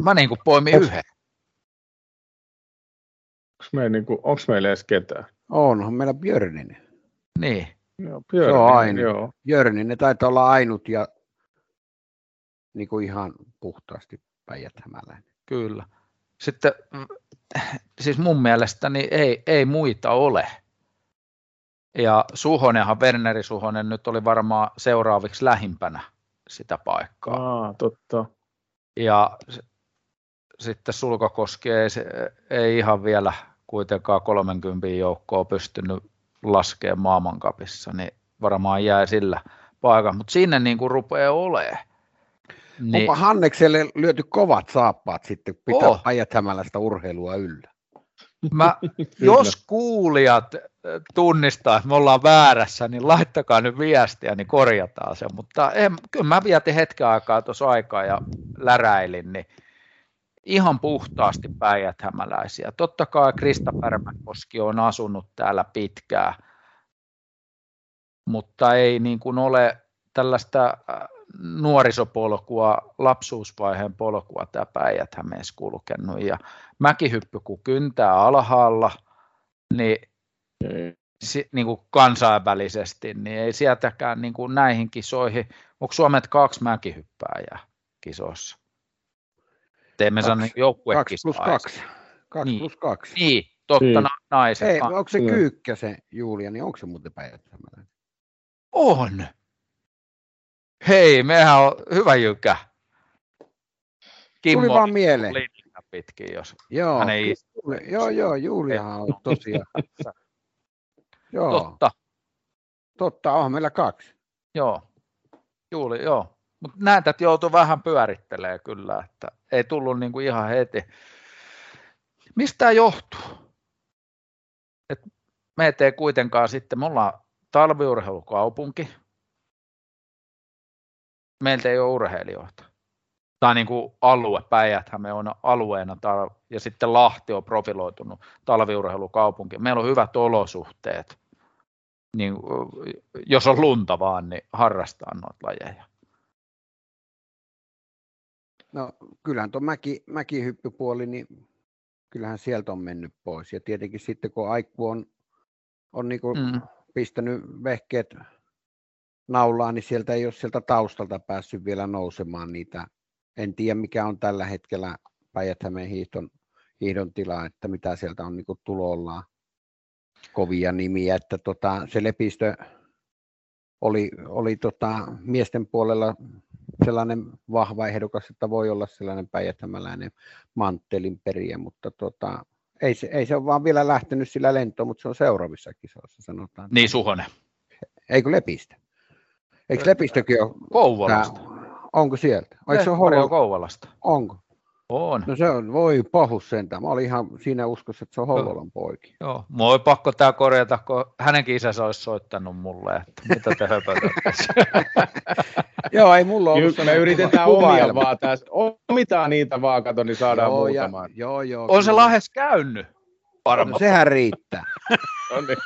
Mä niin kuin poimin Onks... yhden. Onko meillä, niin kuin, onks meillä edes ketään? Onhan meillä Björninen. Niin. Joo, Björninen, se on ainut. Joo. Björninen taitaa olla ainut ja niin kuin ihan puhtaasti päijät Kyllä. Sitten siis mun mielestäni ei, ei muita ole. Ja Suhonenhan, Werneri Suhonen nyt oli varmaan seuraaviksi lähimpänä sitä paikkaa. Aa, totta. Ja sitten Sulkakoski ei, ei ihan vielä kuitenkaan 30 joukkoa pystynyt laskemaan maailmankapissa, niin varmaan jää sillä paikalla, mutta sinne niin kuin rupeaa olemaan. Niin. Onpa Hannekselle lyöty kovat saappaat sitten, pitää oh. ajat sitä urheilua yllä. Mä, jos kuulijat äh, tunnistaa, että me ollaan väärässä, niin laittakaa nyt viestiä, niin korjataan se. Mutta en, kyllä mä vietin hetken aikaa tuossa aikaa ja läräilin, niin ihan puhtaasti päijäthämäläisiä. Totta kai Krista Pärmäkoski on asunut täällä pitkään, mutta ei niin kuin ole tällaista äh, nuorisopolkua, lapsuusvaiheen polkua tämä päijät kulkenut. Ja mäkihyppy kun kyntää alhaalla, niin, si, niin kuin kansainvälisesti, niin ei sieltäkään niin kuin näihin kisoihin, onko Suomet kaksi mäkihyppääjää kisoissa? Teemme sen Kaksi plus kaksi. Kaksi niin. plus kaksi. Niin, totta niin. naiset. Ei, onko se kyykkä se Julia, niin onko se muuten päijät On. Hei, mehän on hyvä jykä. Kimmo Tuli vaan mieleen. Pitkin, jos joo, hän ei Juuli, joo, joo, Juliahan on tosiaan. joo. Totta. Totta, on meillä kaksi. Joo, Juuli, joo. Mutta näet, että joutui vähän pyörittelee kyllä, että ei tullut niinku ihan heti. Mistä tämä johtuu? Et me ei kuitenkaan sitten, me ollaan talviurheilukaupunki, meiltä ei ole urheilijoita. tai niin kuin alue, päijät me on alueena, ja sitten Lahti on profiloitunut talviurheilukaupunki. Meillä on hyvät olosuhteet, niin, jos on lunta vaan, niin harrastaa noita lajeja. No kyllähän tuo mäki, mäkihyppypuoli, niin kyllähän sieltä on mennyt pois. Ja tietenkin sitten kun Aikku on, on niin kuin mm. pistänyt vehkeet naulaan, niin sieltä ei ole sieltä taustalta päässyt vielä nousemaan niitä. En tiedä mikä on tällä hetkellä päijät hiihdon, hiihdon tila, että mitä sieltä on niin tulollaan kovia nimiä, että tota, se lepistö oli, oli tota, miesten puolella sellainen vahva ehdokas, että voi olla sellainen päijätämäläinen manttelin periä, mutta tota, ei, se, ei se ole vaan vielä lähtenyt sillä lentoon, mutta se on seuraavissa kisoissa, sanotaan. Niin, Suhonen. Eikö Lepistä? Eikö Lepistökin ole? Kouvolasta. onko sieltä? Eikö se ole Kouvolasta? Onko? On. No se on, voi pahus sentään. Mä olin ihan siinä uskossa, että se on Hollolan poiki. Joo, mua on pakko tämä korjata, kun hänenkin isänsä olisi soittanut mulle, että mitä te höpötätte. Joo, ei mulla ollut Me yritetään omia vaan tässä. Omitaan niitä vaan, kato, niin saadaan joo, muutamaan. Ja, joo, joo. On kyllä. se lähes käynyt. No, sehän riittää. no niin.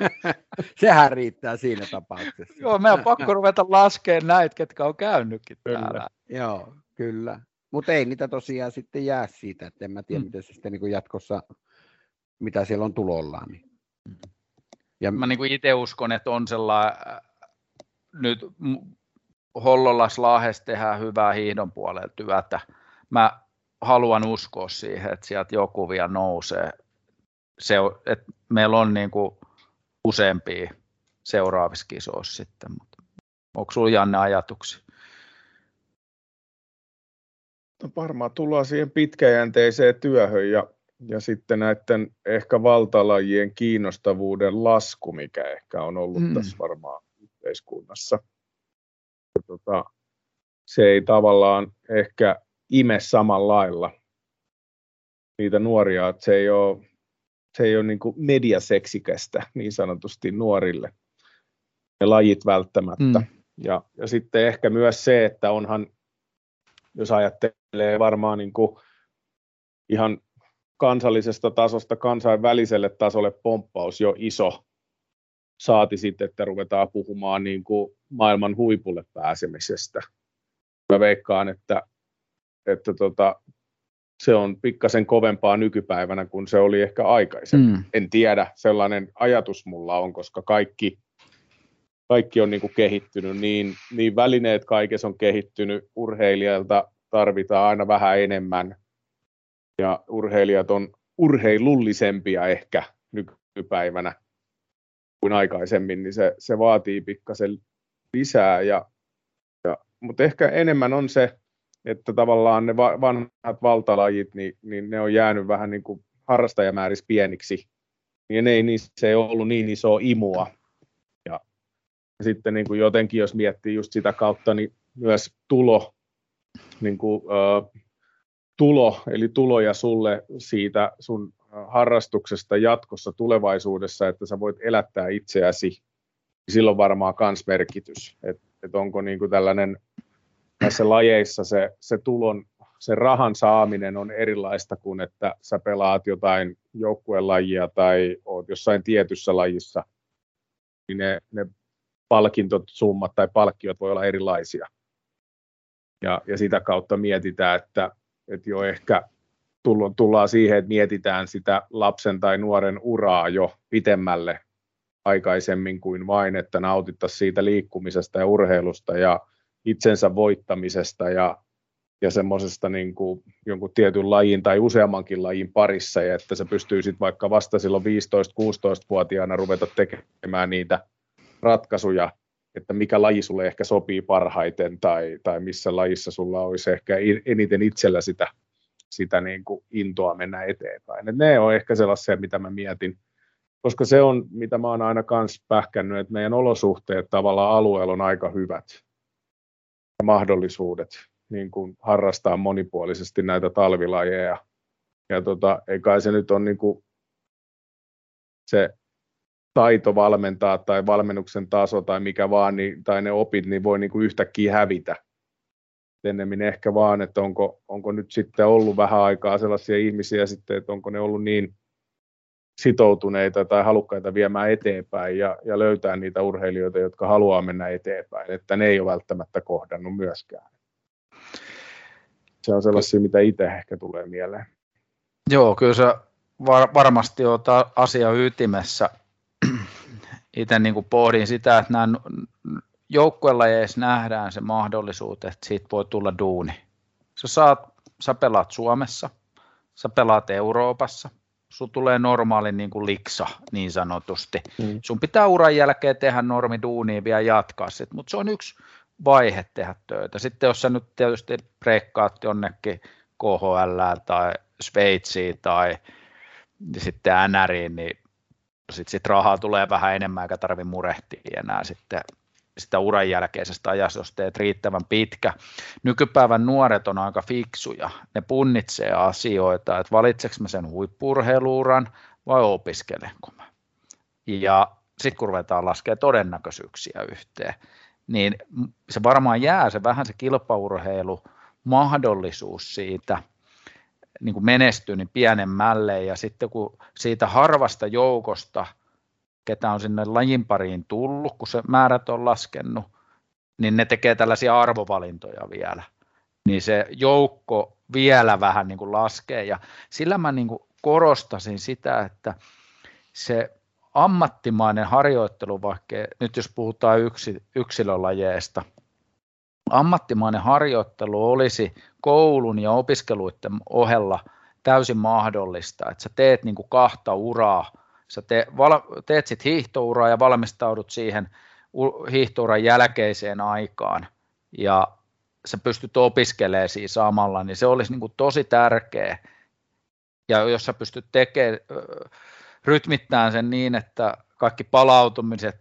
Sehän riittää siinä tapauksessa. Joo, meidän on pakko ruveta laskemaan näitä, ketkä on käynytkin kyllä. täällä. Joo, kyllä. Mutta ei niitä tosiaan sitten jää siitä, että en mä tiedä, mm. miten se sitten niin jatkossa, mitä siellä on tulollaan. Niin. Ja... Mä niin itse uskon, että on sellainen, äh, nyt Hollolas Lahes tehdään hyvää hiihdon puolella työtä. Mä haluan uskoa siihen, että sieltä joku vielä nousee. Se, että meillä on niin kuin useampia seuraavissa kisoissa sitten, mutta onko sinulla Janne ajatuksia? No varmaan tullaan siihen pitkäjänteiseen työhön ja, ja sitten näiden ehkä valtalajien kiinnostavuuden lasku, mikä ehkä on ollut mm. tässä varmaan yhteiskunnassa. Ja tota, se ei tavallaan ehkä ime samalla lailla niitä nuoria, että se ei ole, se ei ole niin mediaseksikästä niin sanotusti nuorille ne lajit välttämättä. Mm. Ja, ja sitten ehkä myös se, että onhan jos ajattelee varmaan niin kuin ihan kansallisesta tasosta kansainväliselle tasolle pomppaus jo iso, saati sitten, että ruvetaan puhumaan niin kuin maailman huipulle pääsemisestä. Mä veikkaan, että, että tota, se on pikkasen kovempaa nykypäivänä kuin se oli ehkä aikaisemmin. Mm. En tiedä, sellainen ajatus mulla on, koska kaikki kaikki on niin kuin kehittynyt, niin, niin välineet kaikessa on kehittynyt, urheilijalta tarvitaan aina vähän enemmän, ja urheilijat on urheilullisempia ehkä nykypäivänä kuin aikaisemmin, niin se, se vaatii pikkasen lisää, ja, ja, mutta ehkä enemmän on se, että tavallaan ne vanhat valtalajit, niin, niin ne on jäänyt vähän niin kuin harrastajamäärissä pieniksi, ja ne ei, niissä ei ollut niin iso imua, sitten niin kuin jotenkin, jos miettii just sitä kautta, niin myös tulo, niin kuin, tulo, eli tuloja sulle siitä sun harrastuksesta jatkossa tulevaisuudessa, että sä voit elättää itseäsi, niin silloin varmaan kans merkitys, että et onko niin kuin tällainen näissä lajeissa se, se tulon, se rahan saaminen on erilaista kuin, että sä pelaat jotain joukkuelajia tai oot jossain tietyssä lajissa, niin ne, ne palkintosummat tai palkkiot voi olla erilaisia. Ja, ja sitä kautta mietitään, että, että jo ehkä tullaan siihen, että mietitään sitä lapsen tai nuoren uraa jo pitemmälle aikaisemmin kuin vain, että nautittaisiin siitä liikkumisesta ja urheilusta ja itsensä voittamisesta ja, ja semmoisesta niin kuin jonkun tietyn lajin tai useammankin lajin parissa, ja että se pystyy sitten vaikka vasta silloin 15-16-vuotiaana ruveta tekemään niitä ratkaisuja, että mikä laji sulle ehkä sopii parhaiten tai, tai missä lajissa sulla olisi ehkä eniten itsellä sitä, sitä niin kuin intoa mennä eteenpäin. Et ne on ehkä sellaisia, mitä mä mietin, koska se on, mitä mä oon aina kans pähkännyt, että meidän olosuhteet tavallaan alueella on aika hyvät mahdollisuudet niin kuin harrastaa monipuolisesti näitä talvilajeja. Ja tota, ei kai se nyt on niin kuin se taito valmentaa tai valmennuksen taso tai mikä vaan, niin, tai ne opit, niin voi niin kuin yhtäkkiä hävitä. ennemmin ehkä vaan, että onko, onko nyt sitten ollut vähän aikaa sellaisia ihmisiä sitten, että onko ne ollut niin sitoutuneita tai halukkaita viemään eteenpäin ja, ja löytää niitä urheilijoita, jotka haluaa mennä eteenpäin, että ne ei ole välttämättä kohdannut myöskään. Se on sellaisia, mitä itse ehkä tulee mieleen. Joo, kyllä se var, varmasti on asia ytimessä. Itse niin kuin pohdin sitä, että nämä joukkuelajeissa nähdään se mahdollisuus, että siitä voi tulla duuni. Sä, saat, sä pelaat Suomessa, sä pelaat Euroopassa, sun tulee normaali niin kuin liksa niin sanotusti. Mm. Sun pitää uran jälkeen tehdä normi duunia vielä jatkaa sit, mutta se on yksi vaihe tehdä töitä. Sitten jos sä nyt tietysti breikkaat jonnekin KHL tai Sveitsiin tai sitten NRiin, niin sitten sit rahaa tulee vähän enemmän, eikä tarvi murehtia enää sitten sitä uran jälkeisestä ajasta, jos teet riittävän pitkä. Nykypäivän nuoret on aika fiksuja. Ne punnitsee asioita, että valitseks mä sen huippurheiluuran vai opiskelenko mä. Ja sitten kun ruvetaan laskemaan todennäköisyyksiä yhteen, niin se varmaan jää se vähän se kilpaurheilu mahdollisuus siitä niin menestyä niin pienemmälle ja sitten kun siitä harvasta joukosta – ketä on sinne lajin pariin tullut, kun se määrät on laskenut, niin ne tekee tällaisia arvovalintoja vielä. Niin se joukko vielä vähän niin kuin laskee ja sillä mä niin kuin korostasin sitä, että se ammattimainen harjoittelu, vaikka nyt jos puhutaan yksi, yksilölajeista, ammattimainen harjoittelu olisi koulun ja opiskeluiden ohella täysin mahdollista, että sä teet niin kuin kahta uraa sä te, val, teet sitten hiihtouraa ja valmistaudut siihen hiihtouran jälkeiseen aikaan ja sä pystyt opiskelemaan siinä samalla, niin se olisi niin kuin tosi tärkeä. Ja jos sä pystyt tekemään, rytmittämään sen niin, että kaikki palautumiset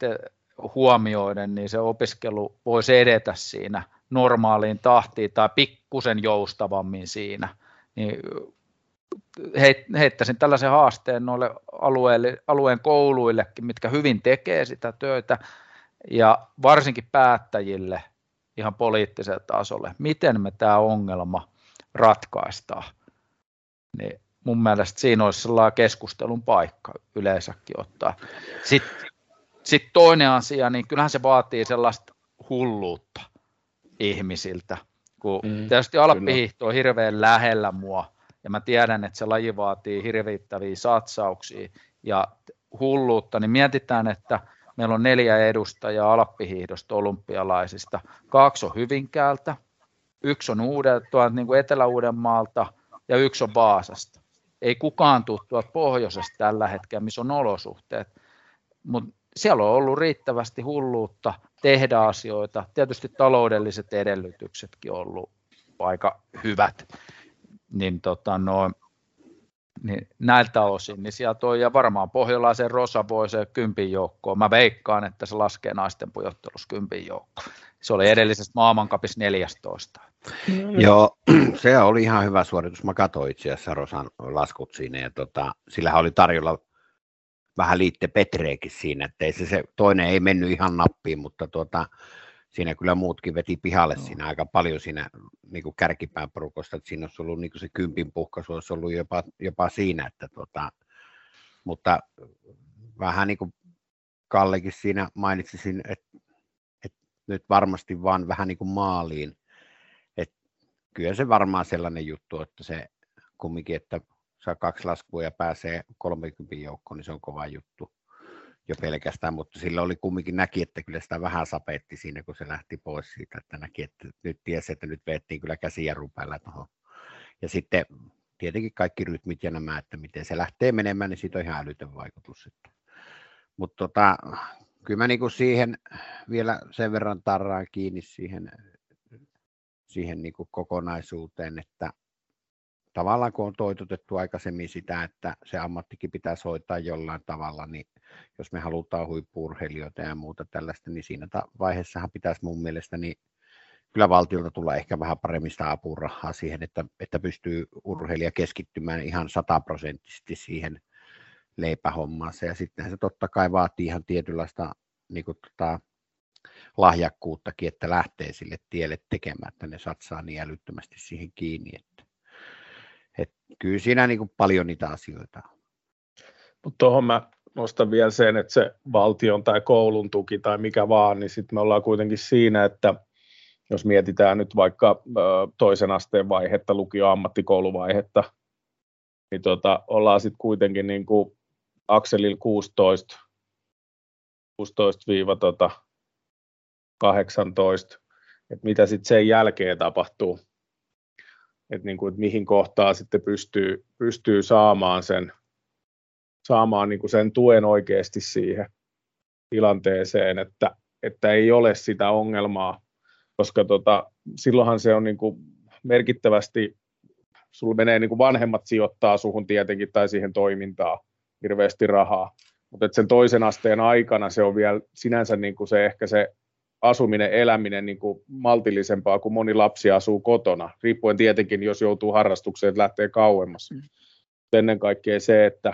huomioiden, niin se opiskelu voisi edetä siinä normaaliin tahtiin tai pikkusen joustavammin siinä. Niin heittäisin tällaisen haasteen noille alueelle, alueen kouluillekin, mitkä hyvin tekee sitä työtä, ja varsinkin päättäjille ihan poliittiselle tasolle, miten me tämä ongelma ratkaistaan. Niin mun mielestä siinä olisi sellainen keskustelun paikka yleensäkin ottaa. Sitten sit toinen asia, niin kyllähän se vaatii sellaista hulluutta ihmisiltä, kun mm, tietysti alppihiihto on hirveän lähellä mua, ja mä tiedän, että se laji vaatii hirvittäviä satsauksia ja hulluutta, niin mietitään, että meillä on neljä edustajaa alppihiihdosta olympialaisista. Kaksi on Hyvinkäältä, yksi on Uudelta, niin kuin Etelä-Uudenmaalta ja yksi on Vaasasta. Ei kukaan tule tuolta pohjoisesta tällä hetkellä, missä on olosuhteet, mutta siellä on ollut riittävästi hulluutta tehdä asioita. Tietysti taloudelliset edellytyksetkin on ollut aika hyvät niin, tota, no, niin näiltä osin, niin sieltä on, ja varmaan pohjalaisen Rosa voi se kympin joukkoon. Mä veikkaan, että se laskee naisten pujottelussa kympin joukkoon. Se oli edellisestä maailmankapissa 14. Mm. Joo, se oli ihan hyvä suoritus. Mä katsoin itse asiassa Rosan laskut siinä, ja tota, sillähän oli tarjolla vähän liitte Petreekin siinä, että ei se, se, toinen ei mennyt ihan nappiin, mutta tuota, siinä kyllä muutkin veti pihalle no. siinä aika paljon siinä niin kuin kärkipään porukosta, että siinä olisi ollut niin kuin se kympin puhkaisu, olisi ollut jopa, jopa siinä, että tota, mutta vähän niin kuin Kallekin siinä mainitsisin, että, että nyt varmasti vaan vähän niin kuin maaliin, että kyllä se varmaan sellainen juttu, että se kumminkin, että saa kaksi laskua ja pääsee 30 joukkoon, niin se on kova juttu jo pelkästään, mutta sillä oli kumminkin näki, että kyllä sitä vähän sapetti siinä, kun se lähti pois siitä, että näki, että nyt tiesi, että nyt veettiin kyllä käsiä rupeilla tuohon. Ja sitten tietenkin kaikki rytmit ja nämä, että miten se lähtee menemään, niin siitä on ihan älytön vaikutus. Mutta tota, kyllä mä niinku siihen vielä sen verran tarraan kiinni siihen, siihen niinku kokonaisuuteen, että tavallaan kun on toitotettu aikaisemmin sitä, että se ammattikin pitää soittaa jollain tavalla, niin jos me halutaan huippuurheilijoita ja muuta tällaista, niin siinä vaiheessahan pitäisi mun mielestä niin kyllä valtiolta tulla ehkä vähän paremmin sitä apurahaa siihen, että, että pystyy urheilija keskittymään ihan sataprosenttisesti siihen leipähommaan. Ja sitten se totta kai vaatii ihan tietynlaista niin kuin, tota, lahjakkuuttakin, että lähtee sille tielle tekemään, että ne satsaa niin älyttömästi siihen kiinni. Että, että kyllä siinä niin kuin paljon niitä asioita on. Mutta tuohon mä nostan vielä sen, että se valtion tai koulun tuki tai mikä vaan, niin sitten me ollaan kuitenkin siinä, että jos mietitään nyt vaikka toisen asteen vaihetta, lukio- ammattikouluvaihetta, niin tota, ollaan sitten kuitenkin niin kuin akselilla 16, 16 tota, 18, että mitä sitten sen jälkeen tapahtuu, että niin kuin, että mihin kohtaan sitten pystyy, pystyy saamaan sen, saamaan niin kuin sen tuen oikeasti siihen tilanteeseen, että, että ei ole sitä ongelmaa, koska tota, silloinhan se on niin kuin merkittävästi, sulla menee niin kuin vanhemmat sijoittaa suhun tietenkin tai siihen toimintaan hirveästi rahaa, mutta sen toisen asteen aikana se on vielä sinänsä niin kuin se ehkä se asuminen, eläminen niin kuin maltillisempaa kuin moni lapsi asuu kotona, riippuen tietenkin, jos joutuu harrastukseen, että lähtee kauemmas. Mm. Ennen kaikkea se, että,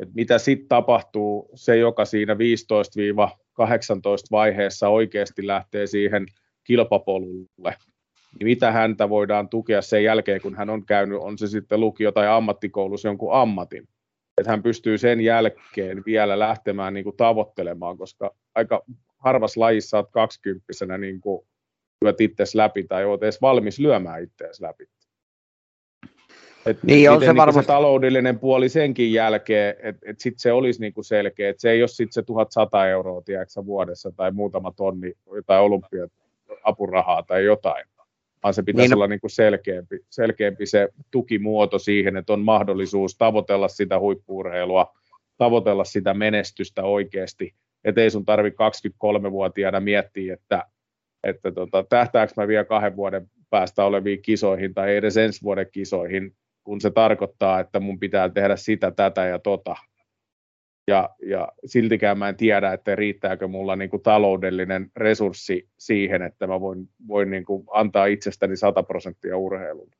että mitä sitten tapahtuu, se joka siinä 15-18 vaiheessa oikeasti lähtee siihen kilpapolulle, niin mitä häntä voidaan tukea sen jälkeen, kun hän on käynyt, on se sitten lukio- tai ammattikoulussa jonkun ammatin. Että hän pystyy sen jälkeen vielä lähtemään niin kuin tavoittelemaan, koska aika harvassa lajissa olet kaksikymppisenä niin kuin lyöt itseäsi läpi tai olet edes valmis lyömään itseäsi läpi. Et niin, on se, niin se taloudellinen puoli senkin jälkeen, että et sitten se olisi niin kuin selkeä, että se ei ole sitten se 1100 euroa tiedätkö, vuodessa tai muutama tonni tai olympia apurahaa tai jotain, vaan se pitäisi niin. olla niin kuin selkeämpi, selkeämpi se tukimuoto siihen, että on mahdollisuus tavoitella sitä huippuurheilua, tavoitella sitä menestystä oikeasti että ei sun tarvi 23-vuotiaana miettiä, että, että tota, tähtääkö mä vielä kahden vuoden päästä oleviin kisoihin tai edes ensi vuoden kisoihin, kun se tarkoittaa, että mun pitää tehdä sitä, tätä ja tota. Ja, ja siltikään mä en tiedä, että riittääkö mulla niin kuin taloudellinen resurssi siihen, että mä voin, voin niin kuin antaa itsestäni 100 prosenttia urheilulle.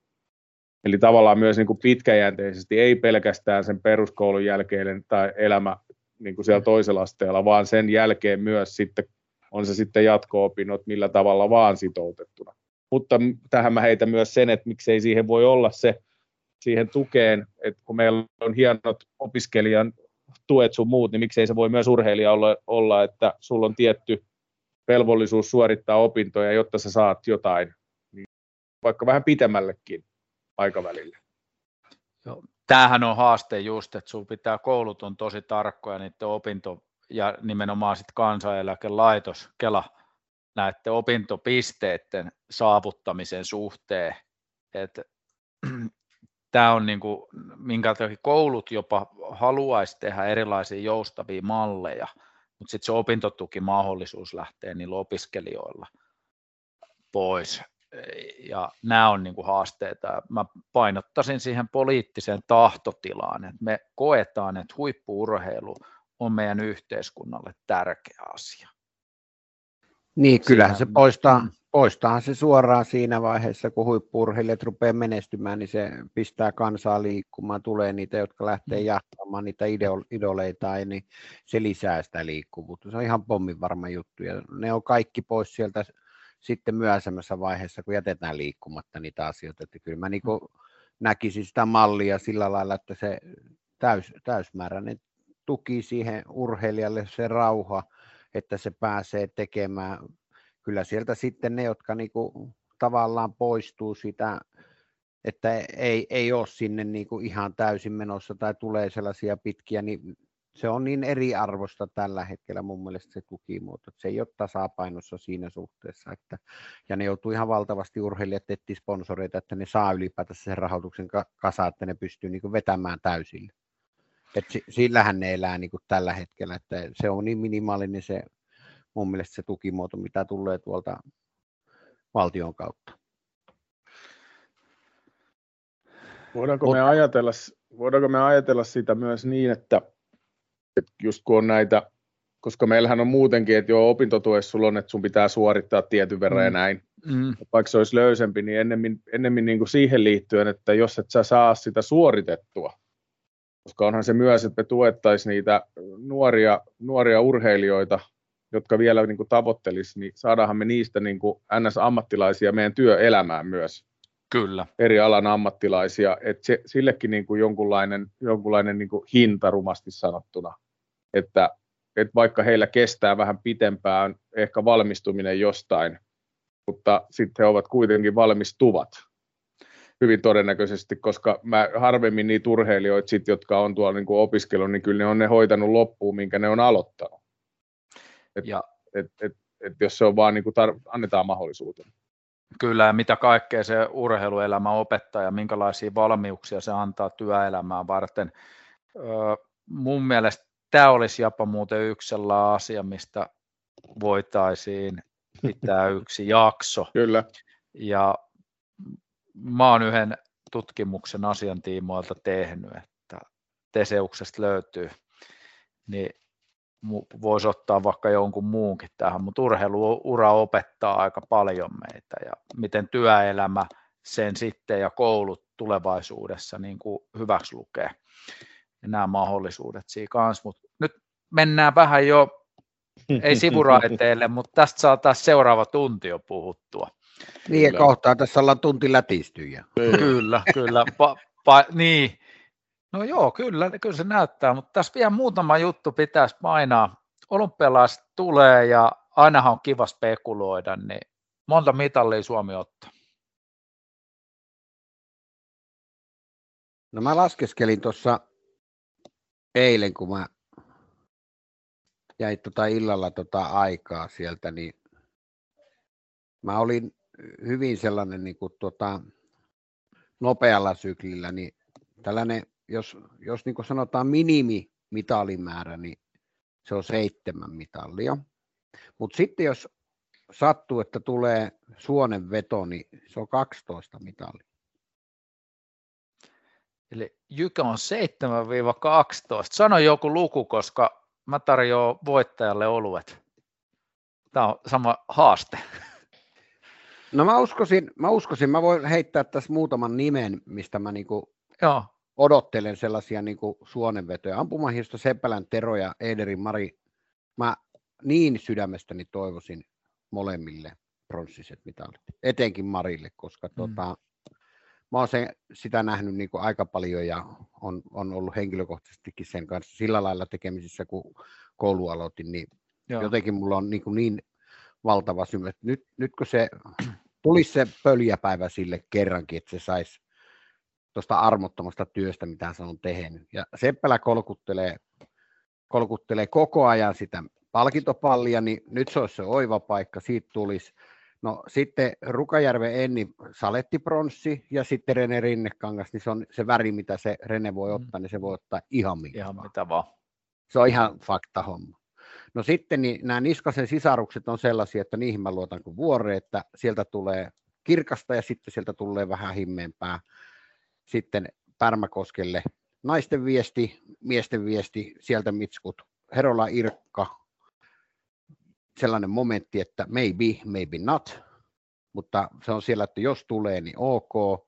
Eli tavallaan myös niin kuin pitkäjänteisesti, ei pelkästään sen peruskoulun jälkeinen tai elämä niin kuin siellä toisella asteella, vaan sen jälkeen myös sitten on se sitten jatko-opinnot millä tavalla vaan sitoutettuna. Mutta tähän mä heitän myös sen, että miksei siihen voi olla se siihen tukeen, että kun meillä on hienot opiskelijan tuet sun muut, niin miksei se voi myös urheilija olla, olla että sulla on tietty velvollisuus suorittaa opintoja, jotta sä saat jotain, niin vaikka vähän pitemmällekin aikavälille. Joo, tämähän on haaste just, että sun pitää koulut on tosi tarkkoja niiden opinto ja nimenomaan sitten kansaneläkelaitos, Kela, näiden opintopisteiden saavuttamisen suhteen. että tämä on niin kuin, minkä takia koulut jopa haluaisi tehdä erilaisia joustavia malleja, mutta sitten se opintotukimahdollisuus lähtee niillä opiskelijoilla pois ja nämä on niin kuin haasteita. Mä painottaisin siihen poliittiseen tahtotilaan, että me koetaan, että huippuurheilu on meidän yhteiskunnalle tärkeä asia. Niin, kyllähän se poistaa, poistaa se suoraan siinä vaiheessa, kun huippurheilijat rupeaa menestymään, niin se pistää kansaa liikkumaan, tulee niitä, jotka lähtee mm. jahtamaan niitä idoleita, niin se lisää sitä liikkuvuutta. Se on ihan pommin varma juttu, ja ne on kaikki pois sieltä sitten myöhemmässä vaiheessa, kun jätetään liikkumatta niitä asioita. Että kyllä mä niin näkisin sitä mallia sillä lailla, että se täys, täysmääräinen tuki siihen urheilijalle, se rauha, että se pääsee tekemään. Kyllä sieltä sitten ne, jotka niin kuin tavallaan poistuu sitä, että ei, ei ole sinne niin kuin ihan täysin menossa tai tulee sellaisia pitkiä, niin se on niin eriarvosta tällä hetkellä mun mielestä se tukimuoto, että se ei ole tasapainossa siinä suhteessa, että, ja ne joutuu ihan valtavasti urheilijat etsiä sponsoreita, että ne saa ylipäätänsä sen rahoituksen kasa, että ne pystyy niin vetämään täysille. Et sillähän ne elää niin tällä hetkellä, että se on niin minimaalinen se mun mielestä se tukimuoto, mitä tulee tuolta valtion kautta. Voidaanko me, ajatella, voidaanko me ajatella sitä myös niin, että että just kun on näitä, koska meillähän on muutenkin, että joo, opintotuessa sulla on, että sun pitää suorittaa tietyn verran mm. ja näin. Mm. Vaikka se olisi löysempi, niin ennemmin, ennemmin niin kuin siihen liittyen, että jos et sä saa sitä suoritettua, koska onhan se myös, että me tuettaisiin niitä nuoria, nuoria urheilijoita jotka vielä niin kuin tavoittelisi, niin saadaanhan me niistä niin kuin NS-ammattilaisia meidän työelämään myös. Kyllä. Eri alan ammattilaisia, että se, sillekin niin kuin jonkunlainen, jonkunlainen niin kuin hinta rumasti sanottuna, että, että vaikka heillä kestää vähän pitempään ehkä valmistuminen jostain, mutta sitten he ovat kuitenkin valmistuvat hyvin todennäköisesti, koska mä harvemmin niitä urheilijoita, sit, jotka on tuolla niin opiskellut, niin kyllä ne on ne hoitanut loppuun, minkä ne on aloittanut. Et, ja. et, et, et jos se on vaan niin kuin tar- annetaan mahdollisuuden. Kyllä, ja mitä kaikkea se urheiluelämä opettaa ja minkälaisia valmiuksia se antaa työelämään varten. Öö, mun mielestä tämä olisi jopa muuten yksi sellainen asia, mistä voitaisiin pitää yksi jakso. Kyllä. Ja mä oon yhden tutkimuksen asiantiimoilta tehnyt, että Teseuksesta löytyy, niin voisi ottaa vaikka jonkun muunkin tähän, mutta urheiluura opettaa aika paljon meitä ja miten työelämä sen sitten ja koulut tulevaisuudessa niin kuin hyväksi lukee ja nämä mahdollisuudet siinä kanssa, mutta nyt mennään vähän jo, ei sivuraiteille, mutta tästä saa taas seuraava tunti jo puhuttua. Niin, kyllä. kohtaa tässä ollaan tunti lätistyjä. kyllä, kyllä. Pa, pa, niin. No joo, kyllä, kyllä se näyttää, mutta tässä vielä muutama juttu pitäisi painaa. Olympialaiset tulee ja ainahan on kiva spekuloida, niin monta mitallia Suomi ottaa? No mä laskeskelin tuossa eilen, kun mä jäin tota illalla tota aikaa sieltä, niin mä olin hyvin sellainen niin kuin, tota, nopealla syklillä, niin tällainen, jos, jos niin sanotaan minimi mitalimäärä, niin se on seitsemän mitallia. Mutta sitten jos sattuu, että tulee suonen veto, niin se on 12 mitallia. Eli Jykä on 7-12. Sano joku luku, koska mä tarjoan voittajalle oluet. Tämä on sama haaste. No mä uskoisin, mä uskoisin, mä voin heittää tässä muutaman nimen, mistä mä niinku Joo. Odottelen sellaisia niinku suonenvetoja. Ampumahisto Seppälän Tero ja Ederin Mari, mä niin sydämestäni toivoisin molemmille pronssiset mitalit, etenkin Marille, koska mm. tota, mä oon sen, sitä nähnyt niin kuin aika paljon ja on, on ollut henkilökohtaisestikin sen kanssa sillä lailla tekemisissä, kun koulu aloitin, niin Joo. jotenkin mulla on niin, kuin niin valtava syy. Nyt, nyt kun se tulisi se pöljäpäivä sille kerrankin, että se saisi tuosta armottomasta työstä, mitä se on tehnyt. Ja Seppälä kolkuttelee, kolkuttelee koko ajan sitä palkintopallia, niin nyt se olisi se oiva paikka, siitä tulisi. No sitten Rukajärven Enni salettipronssi ja sitten Rene Rinnekangas, niin se on se väri, mitä se Rene voi mm. ottaa, niin se voi ottaa ihan mitä Ihan mitä vaan. Se on ihan fakta homma. No sitten niin nämä Niskasen sisarukset on sellaisia, että niihin mä luotan kuin vuore, että sieltä tulee kirkasta ja sitten sieltä tulee vähän himmeempää. Sitten Pärmäkoskelle naisten viesti, miesten viesti, sieltä mitskut. Herola Irkka, sellainen momentti, että maybe, maybe not, mutta se on siellä, että jos tulee, niin ok.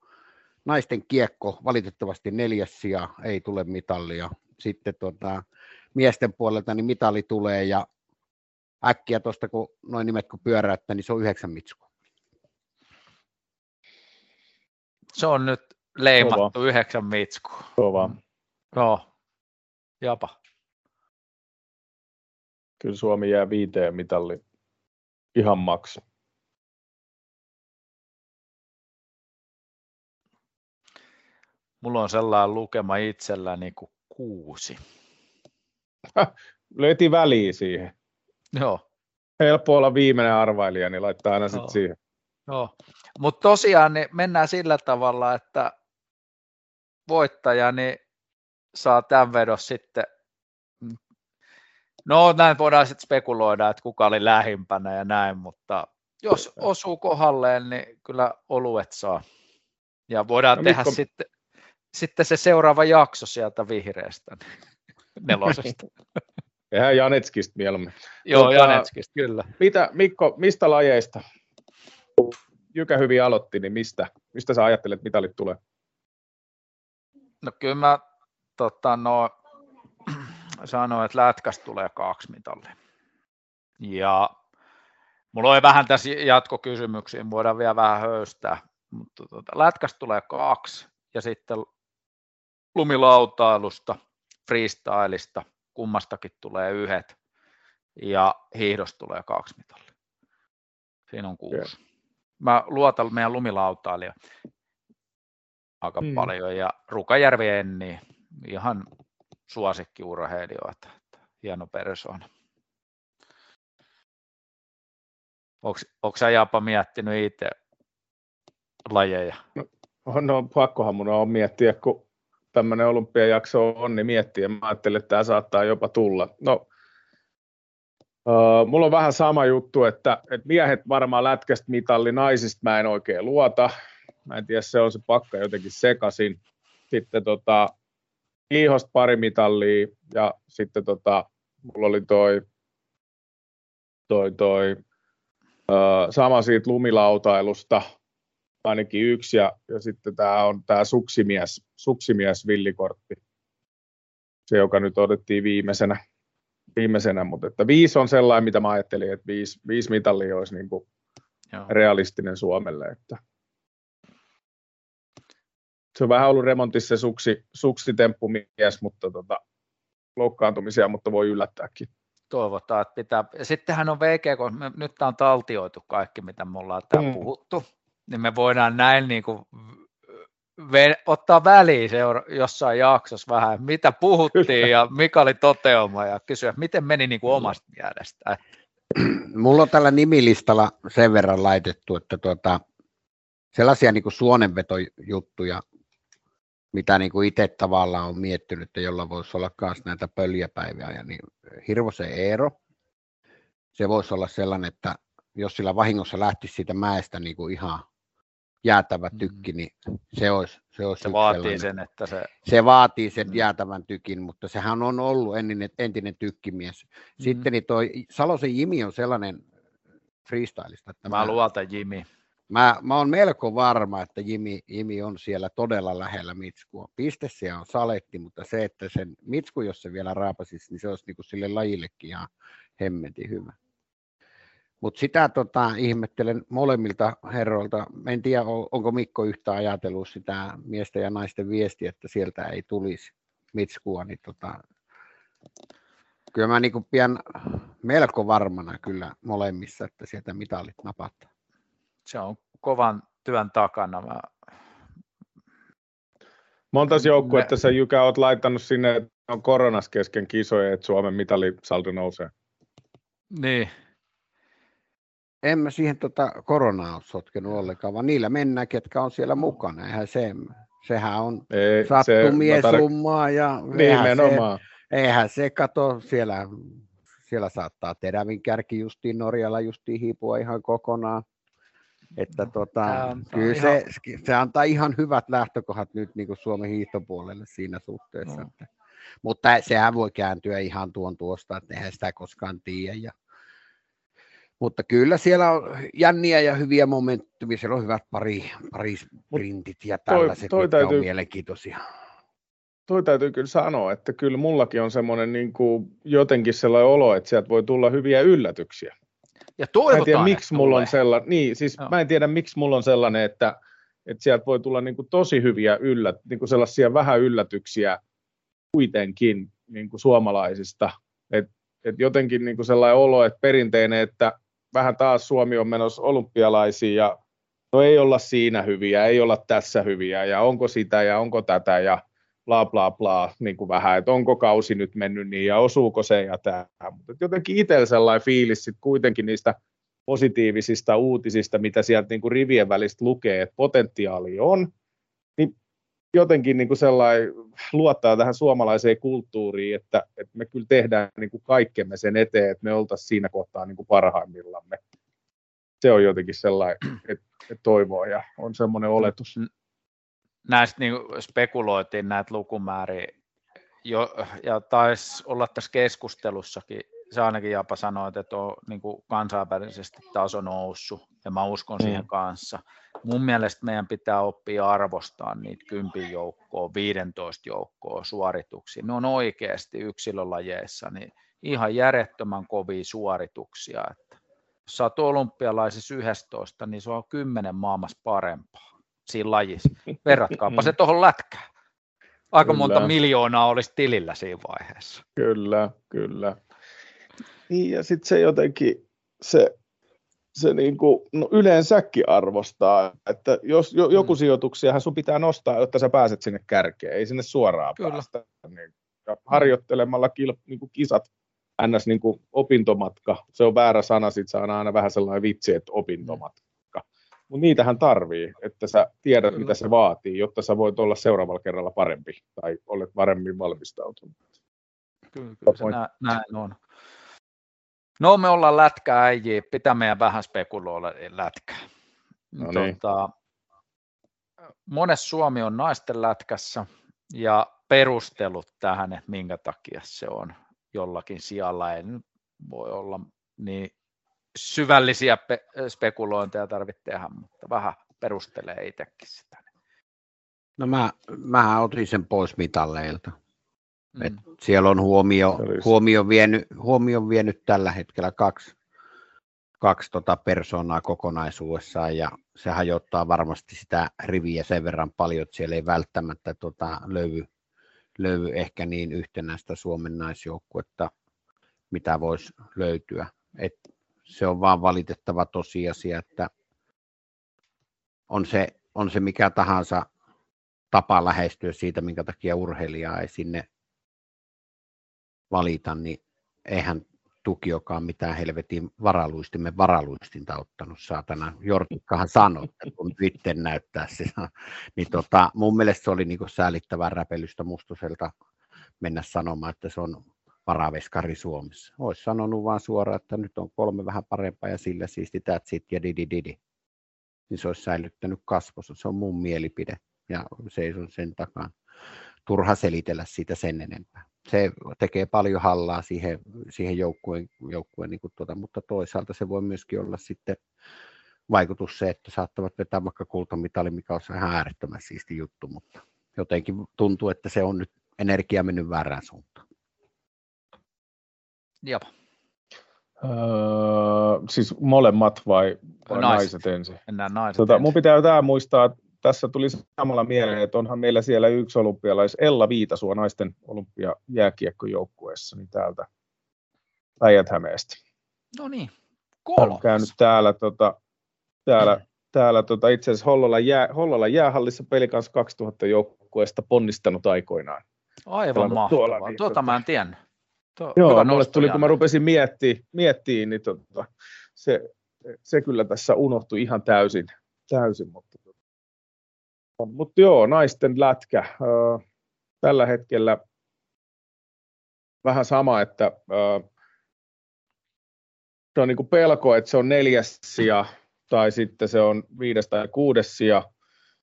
Naisten kiekko, valitettavasti neljäs sija, ei tule mitallia. Sitten tuota, miesten puolelta niin mitali tulee ja äkkiä tuosta, kun noin nimet kun pyöräyttää, niin se on yhdeksän mitskua. Se on nyt leimattu Kova. yhdeksän mitskua. Kova. Joo, japa. Kyllä Suomi jää viiteen mitalli ihan maksu. Mulla on sellainen lukema itselläni kuin kuusi. Löyti väliin siihen. Joo. Helppo olla viimeinen arvailija, niin laittaa aina sitten siihen. Joo, mutta tosiaan niin mennään sillä tavalla, että voittaja niin saa tämän vedon sitten, no näin voidaan sitten spekuloida, että kuka oli lähimpänä ja näin, mutta jos osuu kohdalleen, niin kyllä oluet saa. Ja voidaan no, tehdä Mikko... sitten, sitten se seuraava jakso sieltä vihreästä. nelosesta. Tehdään Janetskista mieluummin. Joo, Mutta, Janetskista, kyllä. Mitä, Mikko, mistä lajeista? Jykä hyvin aloitti, niin mistä, mistä sä ajattelet, mitä mitalit tulee? No kyllä mä tota, no, sanoin, että lätkästä tulee kaksi mitallia. Ja mulla oli vähän tässä jatkokysymyksiä, voidaan vielä vähän höystää, mutta tuota, lätkästä tulee kaksi ja sitten lumilautailusta, freestylista, kummastakin tulee yhdet ja hiihdosta tulee kaksi mitallia. Siinä on kuusi. Mä luotan meidän lumilautailija aika hmm. paljon ja Rukajärvi Enni, ihan suosikkiurheilijoita, hieno persoona. Onko sä Japa miettinyt itse lajeja? No, no pakkohan mun on miettiä, kun tämmöinen olympiajakso on, niin miettiä. Mä ajattelin, että tämä saattaa jopa tulla. No, uh, mulla on vähän sama juttu, että, että miehet varmaan lätkästä mitalli, naisista mä en oikein luota. Mä en tiedä, se on se pakka jotenkin sekasin. Sitten tota, kiihosta pari mitallia ja sitten tota, mulla oli toi, toi, toi uh, sama siitä lumilautailusta, ainakin yksi, ja, ja sitten tämä on tämä suksimies, suksimies villikortti, se joka nyt otettiin viimeisenä, viimeisenä mutta että viisi on sellainen, mitä mä ajattelin, että viisi, viisi mitallia olisi niin kuin realistinen Suomelle, että se on vähän ollut remontissa se suksi, suksitemppumies, mutta tota, loukkaantumisia, mutta voi yllättääkin. Toivotaan, että pitää. Ja sittenhän on VG, kun me, nyt tämä on taltioitu kaikki, mitä me ollaan täällä mm. puhuttu, niin me voidaan näin niin kuin ve, ottaa väliin seura- jossain jaksossa vähän, mitä puhuttiin ja mikä oli toteuma ja kysyä, miten meni niin kuin omasta mielestä. Mulla on tällä nimilistalla sen verran laitettu, että tuota, sellaisia niin kuin suonenvetojuttuja, mitä niin kuin itse tavallaan on miettinyt, että jolla voisi olla myös näitä pöljäpäiviä, ja niin Hirvosen Eero, se voisi olla sellainen, että jos sillä vahingossa lähtisi siitä mäestä niin kuin ihan jäätävä mm. tykki, niin se olisi Se, olisi se vaatii sellainen. sen, että se... Se vaatii sen mm. jäätävän tykin, mutta sehän on ollut entinen, entinen tykkimies. Mm. Sitten niin toi Salosen Jimi on sellainen freestylista. Että mä, mä luotan Jimi. Mä, mä oon melko varma, että Jimi, Jimi on siellä todella lähellä Mitskua. Piste se on saletti, mutta se, että sen Mitsku, jos se vielä raapasisi, niin se olisi niin kuin sille lajillekin ihan hemmetin hyvä. Mutta sitä tota, ihmettelen molemmilta herroilta. En tiedä, onko Mikko yhtä ajatellut sitä miesten ja naisten viestiä, että sieltä ei tulisi mitskua. Niin tota, kyllä mä niin pian melko varmana kyllä molemmissa, että sieltä mitalit napataan. Se on kovan työn takana. Mä... Monta joukkuetta Me... sä Jykä oot laittanut sinne, että on koronas kesken kisoja, että Suomen mitalisaldo nousee? Niin, en mä siihen tota koronaa ole sotkenut ollenkaan, vaan niillä mennään, ketkä on siellä mukana. Eihän se, sehän on Ei, sattumien se, tar... summaa ja eihän se, eihän se kato siellä, siellä saattaa terävin kärki justiin Norjalla justiin hiipua ihan kokonaan. Että tota, kyllä ihan... se, se, antaa ihan hyvät lähtökohdat nyt niin kuin Suomen hiihtopuolelle siinä suhteessa. No. Että, mutta sehän voi kääntyä ihan tuon tuosta, että eihän sitä koskaan tiedä. Ja mutta kyllä siellä on jänniä ja hyviä momentumia, siellä on hyvät pari, pari sprintit ja tällaiset, toi, toi täytyy, on mielenkiintoisia. Toi täytyy kyllä sanoa, että kyllä mullakin on semmoinen niin kuin jotenkin sellainen olo, että sieltä voi tulla hyviä yllätyksiä. Ja toivotaan, mä en tiedä, miksi mulla on sellainen, niin, siis no. mä en tiedä, miksi mulla on sellainen, että, että sieltä voi tulla niin kuin tosi hyviä yllät, niin kuin sellaisia vähän yllätyksiä kuitenkin niin kuin suomalaisista. Et, et jotenkin niin kuin sellainen olo, että perinteinen, että vähän taas Suomi on menossa olympialaisiin ja no ei olla siinä hyviä, ei olla tässä hyviä ja onko sitä ja onko tätä ja bla bla bla, niin kuin vähän, että onko kausi nyt mennyt niin ja osuuko se ja tämä. Mutta jotenkin itsellä sellainen fiilis sit kuitenkin niistä positiivisista uutisista, mitä sieltä niin kuin rivien välistä lukee, että potentiaali on, niin jotenkin niin kuin sellainen luottaa tähän suomalaiseen kulttuuriin, että, että me kyllä tehdään niin kuin kaikkemme sen eteen, että me oltaisiin siinä kohtaa niin kuin parhaimmillamme. Se on jotenkin sellainen, että, että toivoa ja on semmoinen oletus. Näistä niin spekuloitiin näitä lukumääriä jo, ja taisi olla tässä keskustelussakin, se ainakin Japa sanoi, että on niin kuin kansainvälisesti taso noussut, ja mä uskon mm. siihen kanssa mun mielestä meidän pitää oppia arvostaa niitä kympin joukkoa, 15 joukkoa suorituksia. Ne on oikeasti yksilölajeissa niin ihan järjettömän kovia suorituksia. Että jos sä oot olympialaisissa 11, niin se on kymmenen maailmassa parempaa siinä lajissa. Verratkaapa se tuohon lätkään. Aika kyllä. monta miljoonaa olisi tilillä siinä vaiheessa. Kyllä, kyllä. Niin, ja sitten se jotenkin, se, se niin kuin, no yleensäkin arvostaa, että jos jo, joku mm. sijoituksiahan sun pitää nostaa, jotta sä pääset sinne kärkeen, ei sinne suoraan Kyllä. päästä. Niin, ja harjoittelemalla kil, niin kuin kisat, ns. Niin kuin opintomatka, se on väärä sana, sit saa aina vähän sellainen vitsi, että opintomatka. Mutta niitähän tarvii, että sä tiedät, Kyllä. mitä se vaatii, jotta sä voit olla seuraavalla kerralla parempi tai olet paremmin valmistautunut. Kyllä, kyllä se nä, näin on. No me ollaan lätkää äijiä, pitää meidän vähän spekuloida lätkää. No niin. tota, monessa Suomi on naisten lätkässä ja perustelut tähän, että minkä takia se on jollakin sijalla, ei voi olla niin syvällisiä pe- spekulointeja tarvitse tehdä, mutta vähän perustelee itsekin sitä. No mä, mä otin sen pois mitalleilta. Mm. Et siellä on huomio, huomio, vienyt, huomio vienyt tällä hetkellä kaksi, kaksi tota persoonaa kokonaisuudessaan ja se hajottaa varmasti sitä riviä sen verran paljon, että siellä ei välttämättä tota löydy, löydy ehkä niin yhtenäistä Suomen naisjoukkuetta, mitä voisi löytyä. Et se on vaan valitettava tosiasia, että on se, on se mikä tahansa tapa lähestyä siitä, minkä takia urheilijaa ei sinne valita, niin eihän tukiokaan mitään helvetin varaluistimme varaluistinta ottanut, saatana. Jortikkahan sanoi, että kun itse näyttää se. Niin tota, mun mielestä se oli niin säälittävää räpelystä Mustoselta mennä sanomaan, että se on varaveskari Suomessa. Olisi sanonut vaan suoraan, että nyt on kolme vähän parempaa ja sillä siisti that's ja didi didi. Niin se olisi säilyttänyt kasvossa. Se on mun mielipide ja seison sen takaa. Turha selitellä siitä sen enempää. Se tekee paljon hallaa siihen, siihen joukkueen, joukkueen niin kuin tuota, mutta toisaalta se voi myöskin olla sitten vaikutus se, että saattavat vetää vaikka kultamitali, mikä on ihan äärettömän siisti juttu, mutta jotenkin tuntuu, että se on nyt energia mennyt väärään suuntaan. Jop. Öö, siis molemmat vai, vai naiset. naiset ensin? Mennään naiset tota, ensin. Mun pitää tämä muistaa, että tässä tuli samalla mieleen, että onhan meillä siellä yksi olympialais, Ella Viitasua naisten olympiajääkiekkojoukkueessa, niin täältä Päijät-Hämeestä. No niin, On käynyt täällä, tota, täällä, mm. täällä tota, itse asiassa Hollola, jää, Hollola jäähallissa pelikans 2000 joukkueesta ponnistanut aikoinaan. Aivan mahtavaa, tuolla, niin, tuota mä en tiennyt. Tuo, Joo, mulle tuli, kun mä rupesin miettimään, miettimään niin tota, se, se kyllä tässä unohtui ihan täysin. täysin mutta, tota. mutta joo, naisten lätkä. Tällä hetkellä vähän sama, että se on niin kuin pelko, että se on neljäs sija tai sitten se on viides tai kuudes sija,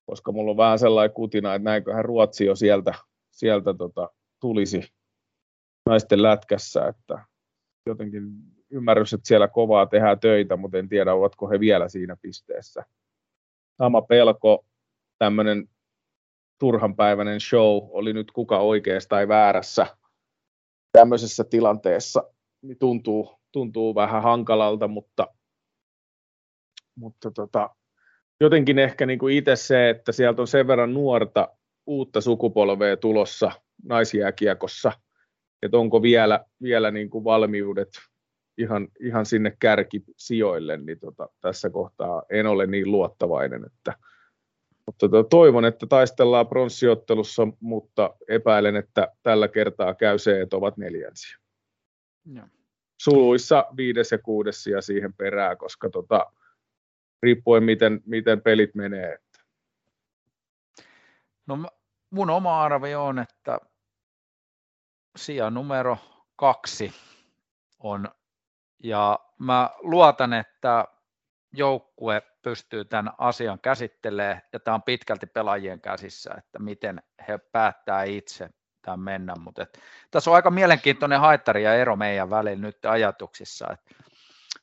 koska mulla on vähän sellainen kutina, että näinköhän Ruotsi jo sieltä, sieltä tota, tulisi naisten lätkässä, että jotenkin ymmärrys, että siellä kovaa tehdään töitä, mutta en tiedä, ovatko he vielä siinä pisteessä. Sama pelko, tämmöinen turhanpäiväinen show, oli nyt kuka oikeassa tai väärässä tämmöisessä tilanteessa, niin tuntuu, tuntuu vähän hankalalta, mutta, mutta tota, jotenkin ehkä niin kuin itse se, että sieltä on sen verran nuorta uutta sukupolvea tulossa naisjääkiekossa – että onko vielä, vielä niin kuin valmiudet ihan, ihan sinne kärkisijoille, niin tota, tässä kohtaa en ole niin luottavainen, että mutta tota, toivon, että taistellaan pronssiottelussa, mutta epäilen, että tällä kertaa käy se, että ovat neljänsiä. Ja. Suluissa viides ja kuudes ja siihen perään, koska tota, riippuen miten, miten pelit menee. Että. No mun oma arvio on, että sija numero kaksi on, ja mä luotan, että joukkue pystyy tämän asian käsittelemään, ja tämä on pitkälti pelaajien käsissä, että miten he päättää itse tämän mennä, mutta et, tässä on aika mielenkiintoinen haittari ja ero meidän välillä nyt ajatuksissa, että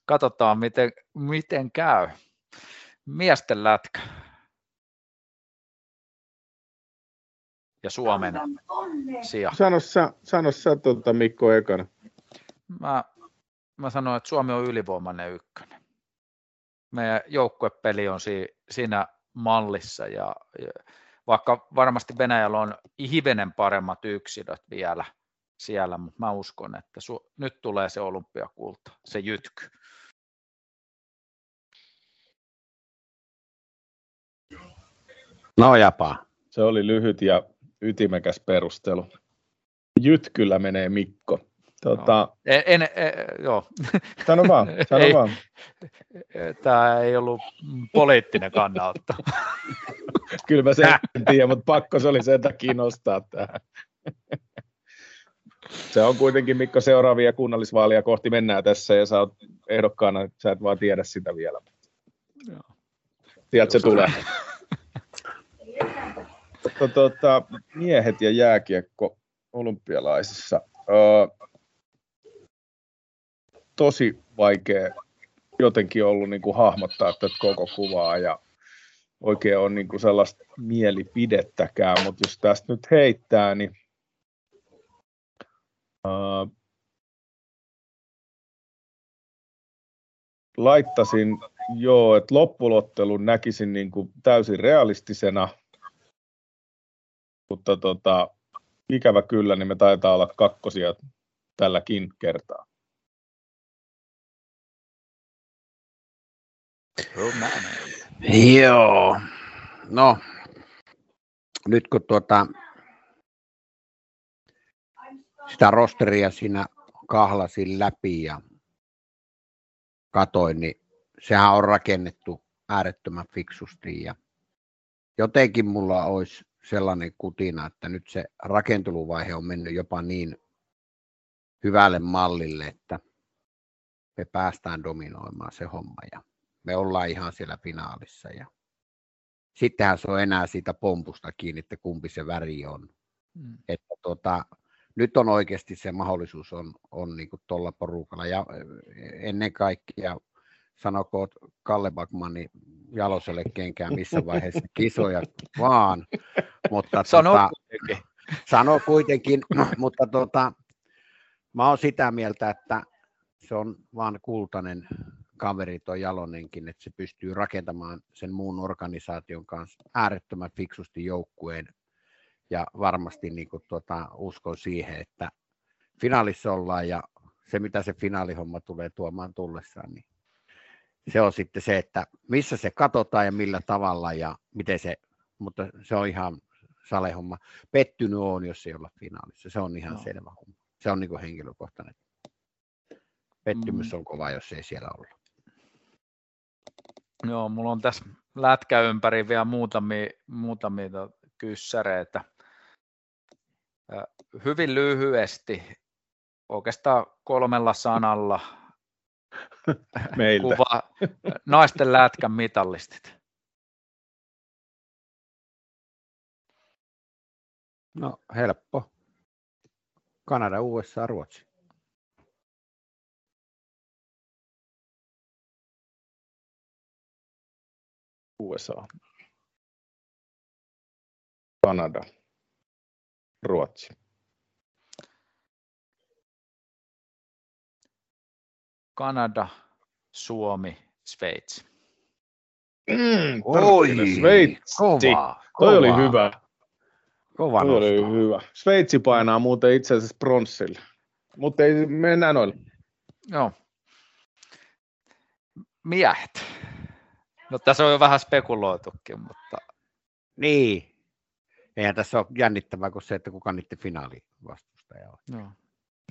katsotaan miten, miten käy. Miesten lätkä. Ja Suomen sija. Sano sä, sano sä tuota, Mikko ekana. Mä, mä sanoin, että Suomi on ylivoimainen ykkönen. Meidän joukkuepeli on si, siinä mallissa ja, ja vaikka varmasti Venäjällä on hivenen paremmat yksilöt vielä siellä, mutta mä uskon, että su, nyt tulee se olympiakulta, se jytky. No japa. Se oli lyhyt ja ytimekäs perustelu. Jytkyllä menee Mikko. Tota, no. en, en, en, joo. Sano vaan, sano ei, vaan. Tämä ei ollut poliittinen kannanotto. Kyllä mä sen tiedän, mutta pakko se oli sen takia nostaa tähän. Se on kuitenkin, Mikko, seuraavia kunnallisvaaleja kohti mennään tässä ja sä oot ehdokkaana, sä et vaan tiedä sitä vielä. Joo. Sieltä se tulee. Mutta tota, miehet ja jääkiekko olympialaisissa. Öö, tosi vaikea jotenkin ollut niin kuin hahmottaa tätä koko kuvaa ja oikein on niin kuin sellaista mielipidettäkään, mutta jos tästä nyt heittää, niin uh, laittasin joo, että loppulottelun näkisin niin kuin täysin realistisena, mutta tota, ikävä kyllä, niin me taitaa olla kakkosia tälläkin kertaa. Joo. No, nyt kun tuota, sitä rosteria siinä kahlasin läpi ja katoin, niin sehän on rakennettu äärettömän fiksusti ja jotenkin mulla olisi sellainen kutina, että nyt se rakenteluvaihe on mennyt jopa niin hyvälle mallille, että me päästään dominoimaan se homma ja me ollaan ihan siellä finaalissa. Ja sittenhän se on enää siitä pompusta kiinni, että kumpi se väri on. Mm. Että tota, nyt on oikeasti se mahdollisuus on, on niin tuolla porukalla. Ja ennen kaikkea sanoko Kalle Bakmani Jaloselle kenkään missä vaiheessa kisoja vaan. Mutta sano tota, kuitenkin. Sano kuitenkin, mutta tota, mä oon sitä mieltä, että se on vaan kultainen kaveri tuo Jalonenkin, että se pystyy rakentamaan sen muun organisaation kanssa äärettömän fiksusti joukkueen ja varmasti niin kuin, tuota, uskon siihen, että finaalissa ollaan ja se mitä se finaalihomma tulee tuomaan tullessaan, niin se on sitten se, että missä se katsotaan ja millä tavalla ja miten se, mutta se on ihan salehomma. Pettynyt on, jos ei olla finaalissa. Se on ihan no. selvä homma. Se on niin kuin henkilökohtainen. Pettymys mm. on kova, jos ei siellä olla. Joo, mulla on tässä lätkä ympäri vielä muutamia, muutamia kyssäreitä. Hyvin lyhyesti, oikeastaan kolmella sanalla Meiltä. kuva naisten lätkän mitallistit. No helppo. Kanada, USA, Ruotsi. USA, Kanada, Ruotsi. Kanada, Suomi, Sveitsi. Mm, Oi, Sveitsi. Kova, Toi oli hyvä. Kova Toi oli hyvä. Sveitsi painaa muuten itse asiassa pronssille. Mutta ei mennä noille. Joo. Miehet. No tässä on jo vähän spekuloitukin, mutta... Niin. Eihän tässä ole jännittävää kuin se, että kuka niiden finaali vastustaja on. No,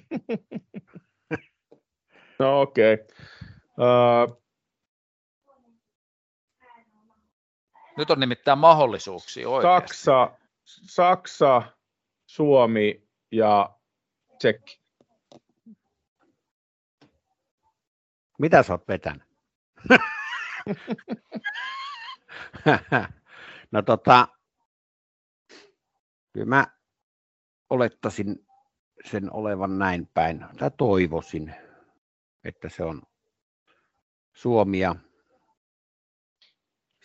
no okei. Okay. Uh... Nyt on nimittäin mahdollisuuksia oikeasti. Saksa, Saksa, Suomi ja Tsekki. Mitä sä oot vetänyt? no tota, kyllä mä olettaisin sen olevan näin päin, tai toivoisin, että se on Suomi ja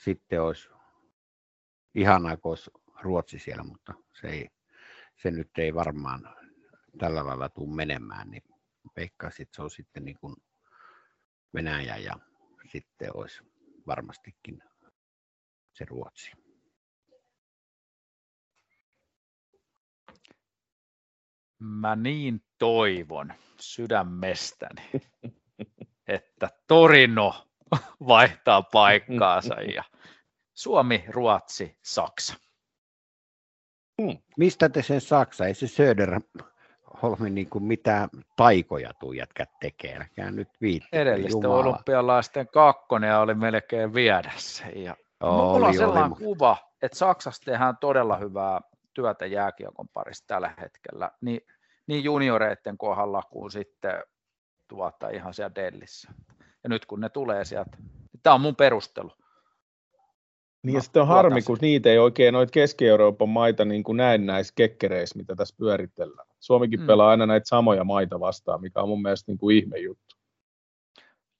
sitten olisi ihanaa, kun olisi Ruotsi siellä, mutta se, ei, se nyt ei varmaan tällä lailla tule menemään, niin veikkaisin, että se on sitten niin kuin Venäjä ja sitten olisi varmastikin se Ruotsi. Mä niin toivon sydämestäni, että Torino vaihtaa paikkaansa ja Suomi, Ruotsi, Saksa. Hmm. Mistä te sen Saksa? Ei se Söder Holmi niin kuin mitään taikoja tuu jätkät tekee. Älkää nyt viitti. Edellisten Jumala. olympialaisten kakkonen oli melkein viedä se. Ja oli, mulla on sellainen oli. kuva, että Saksassa tehdään todella hyvää työtä jääkiekon parissa tällä hetkellä. Niin, niin junioreiden kohdalla kuin sitten tuota ihan siellä Dellissä. Ja nyt kun ne tulee sieltä, niin tämä on mun perustelu. Niin no, sitten on harmi, kun niitä ei oikein noita Keski-Euroopan maita niin kuin näin näissä kekkereissä, mitä tässä pyöritellään. Suomikin mm. pelaa aina näitä samoja maita vastaan, mikä on mun mielestä niin kuin ihme juttu.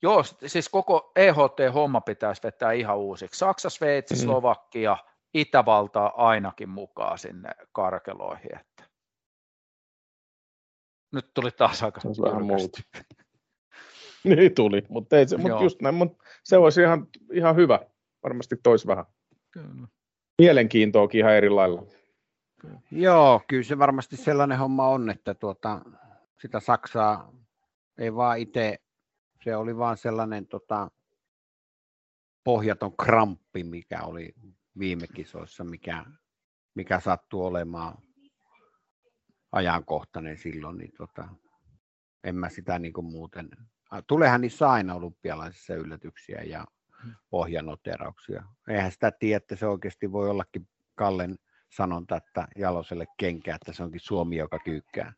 Joo, siis koko EHT-homma pitäisi vetää ihan uusiksi. Saksa, Sveitsi, mm. Slovakia, Itävaltaa ainakin mukaan sinne karkeloihin. Että. Nyt tuli taas aika vähän muuta. niin tuli, mutta, ei se, mutta just näin, mutta se olisi ihan, ihan hyvä varmasti toisi vähän kyllä. mielenkiintoakin ihan eri lailla. Kyllä. Joo, kyllä se varmasti sellainen homma on, että tuota, sitä Saksaa ei vaan itse, se oli vaan sellainen tota, pohjaton kramppi, mikä oli viime kisoissa, mikä, mikä sattuu olemaan ajankohtainen silloin, niin tota, en mä sitä niin kuin muuten. Tuleehan niissä aina olympialaisissa yllätyksiä ja pohjanoterauksia. Eihän sitä tiedä, että se oikeasti voi ollakin Kallen sanonta, että Jaloselle kenkää, että se onkin Suomi, joka kyykkää.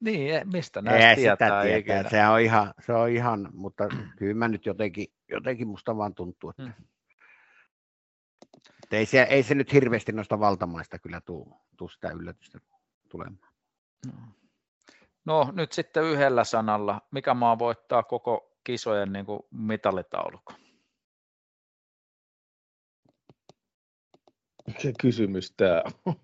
Niin, e, mistä näistä tietää? Sitä tietää. Se on, ihan, se on ihan, mutta kyllä mä nyt jotenkin, jotenkin musta vaan tuntuu, että, hmm. Että ei, se, ei se nyt hirveästi noista valtamaista kyllä tuu, tuu sitä yllätystä tulemaan. No. no nyt sitten yhdellä sanalla, mikä maa voittaa koko kisojen niin kuin mitalitaulukon? Mikä kysymys tämä on?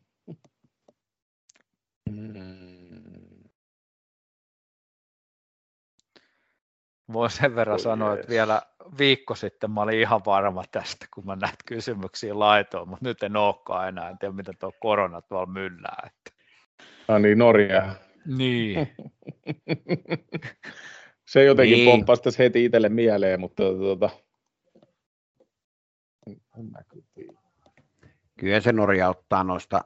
Voin sen verran oh, sanoa, yes. että vielä viikko sitten mä olin ihan varma tästä, kun mä näitä kysymyksiä laitoin, mutta nyt en olekaan enää, en tiedä mitä tuo korona tuolla myllää. Että... Ah niin, Norja. Niin. Se jotenkin niin. pomppasi tässä heti itselle mieleen, mutta tuota... Kyllä se Norja ottaa noista,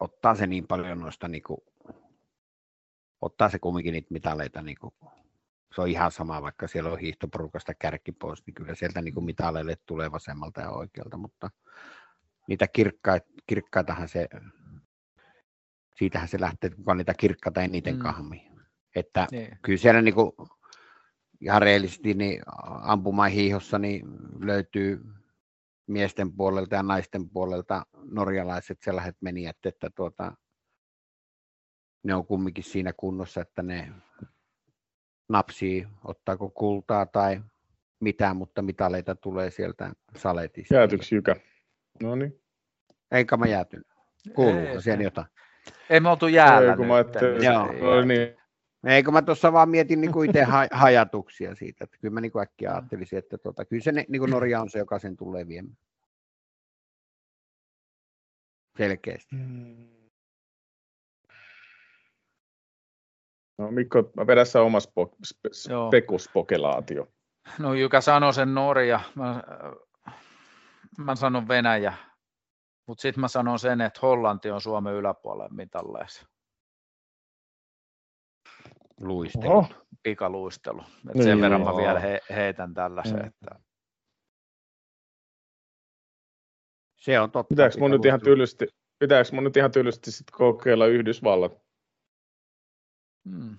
ottaa se niin paljon noista, niin kuin, ottaa se kumminkin niitä mitaleita, niin kuin, se on ihan sama, vaikka siellä on hiihtoporukasta kärki pois, niin kyllä sieltä niin kuin mitaleille tulee vasemmalta ja oikealta, mutta niitä kirkkaita, kirkkaitahan se, siitähän se lähtee, kuka niitä kirkkaita eniten mm. kahmi. Että niin. kyllä siellä niin kuin, ihan reellisesti niin ampumahiihossa niin löytyy miesten puolelta ja naisten puolelta norjalaiset sellaiset menijät, että tuota, ne on kumminkin siinä kunnossa, että ne napsii, ottaako kultaa tai mitään, mutta mitaleita tulee sieltä saletista. Jäätyks Jykä? No niin. Eikä mä jäätynyt. Kuuluuko siellä jotain? Ei me oltu jäällä Ei, kun mä Joo. No niin. Eikö mä tuossa vaan mietin niin kuin itse hajatuksia siitä, että kyllä mä niin kuin äkkiä ajattelisin, että tuota, kyllä se niin kuin Norja on se, joka sen tulee viemään. Selkeästi. Mm. No Mikko, mä vedän sä oma spo, spe, spekuspokelaatio. No Jykä sanoi sen Norja, mä, mä sanon Venäjä, mutta sitten mä sanon sen, että Hollanti on Suomen yläpuolella mitalleessa luistelu. Oho. Pikaluistelu. Et niin, sen verran joo. mä vielä he, heitän tällaisen. Mm. Että... Se on totta. Pitääkö mun nyt ihan tylysti, pitääkö mun nyt ihan tylysti sit kokeilla Yhdysvallat? Hmm.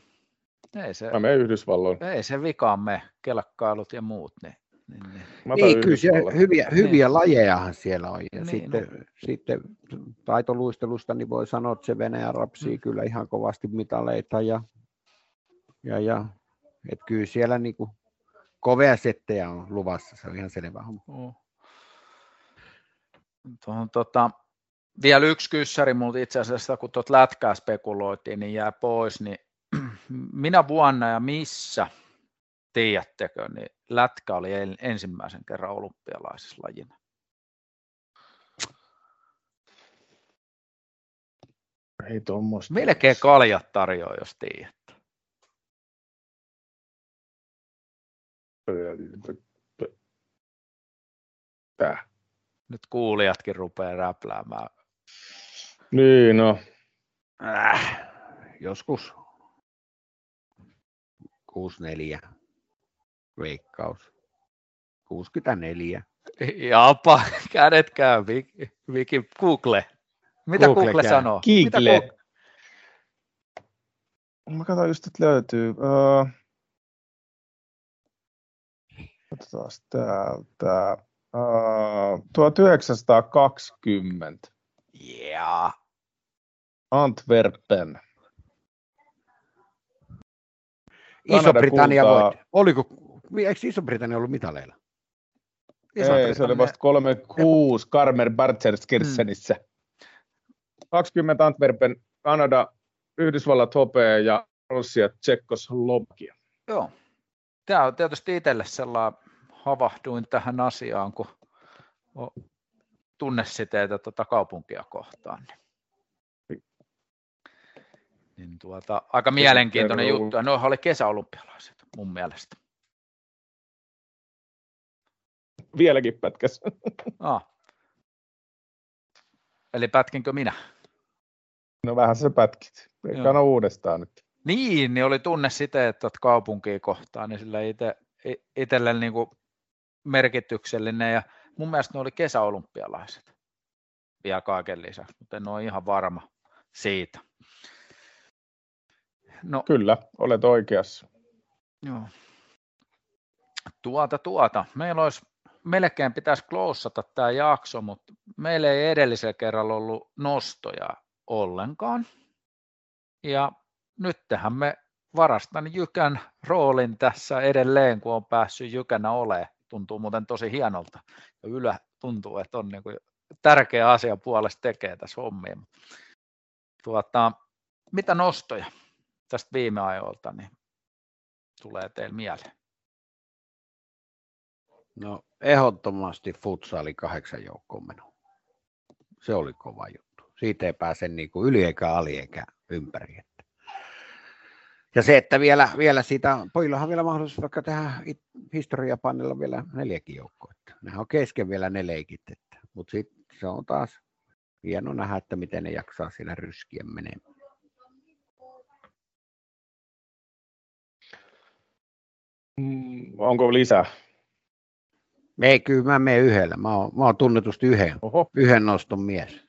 Ei se, mä menen Yhdysvalloin. Ei se vikaan me, kelkkailut ja muut. Niin, niin, niin. niin kyllä siellä hyviä, hyviä niin. lajejahan siellä on. Ja niin, sitten, no. sitten taitoluistelusta niin voi sanoa, että se Venäjä rapsii hmm. kyllä ihan kovasti mitaleita ja ja, ja et kyllä siellä niinku kovea settejä on luvassa, se on ihan selvä homma. Oh. Tuohon, tota, vielä yksi kyssäri multa itse asiassa, kun tuot lätkää spekuloitiin, niin jää pois, niin minä vuonna ja missä, tiedättekö, niin lätkä oli ensimmäisen kerran olympialaisessa lajina? Ei tuommoista. Melkein kaljat tarjoaa, jos tiedät. Tää. Nyt kuulijatkin rupeaa räpläämään. Niin, no. Äh, joskus 64 veikkaus. 64. Japa, kädet käy, Viki, Viki Google. Mitä Google, Google sanoo? Mitä Google? Mä katson just, että löytyy. Uh, katsotaan täältä. Uh, 1920. Yeah. Antwerpen. Iso-Britannia voitti. Oliko, eikö Iso-Britannia ollut mitaleilla? Ei, se oli vasta 36 Karmer Barcerskirchenissä. Hmm. 20 Antwerpen, Kanada, Yhdysvallat hopea ja Russia, Tsekkoslovakia. Joo. Tämä on tietysti itselle sellainen, havahduin tähän asiaan, kun tunnesiteitä tuota kaupunkia kohtaan. Niin, niin tuota, aika mielenkiintoinen juttu. Ja noihan oli kesäolympialaiset mun mielestä. Vieläkin pätkäs. Ah. Eli pätkinkö minä? No vähän se pätkit. Eikä uudestaan nyt. Niin, niin oli tunne että kaupunkiin kohtaan, niin sillä itse, itselle niin kuin merkityksellinen ja mun mielestä ne oli kesäolympialaiset vielä kaiken lisäksi, mutta en ole ihan varma siitä. No, Kyllä, olet oikeassa. Joo. Tuota, tuota. Meillä olisi, melkein pitäisi klousata tämä jakso, mutta meillä ei edellisellä kerralla ollut nostoja ollenkaan. Ja nyt tähän me varastan Jykän roolin tässä edelleen, kun on päässyt Jykänä olemaan. Tuntuu muuten tosi hienolta. Ja Ylä tuntuu, että on niin kuin tärkeä asia puolesta tekee tässä hommia. Tuota, mitä nostoja tästä viime ajoilta niin tulee teille mieleen? No ehdottomasti futsaali kahdeksan joukkoon meno. Se oli kova juttu. Siitä ei pääse niin kuin yli eikä ali eikä ympäri. Ja se, että vielä, vielä siitä, pojillahan on vielä mahdollisuus vaikka tehdä historiapannilla vielä neljäkin joukkoa. Nehän on kesken vielä ne leikit. Mutta sitten se on taas hieno nähdä, että miten ne jaksaa siellä ryskien menemään. Onko lisää? Ei, kyllä mä menen yhdellä. Mä oon, mä oon tunnetusti yhden, Oho. yhden noston mies.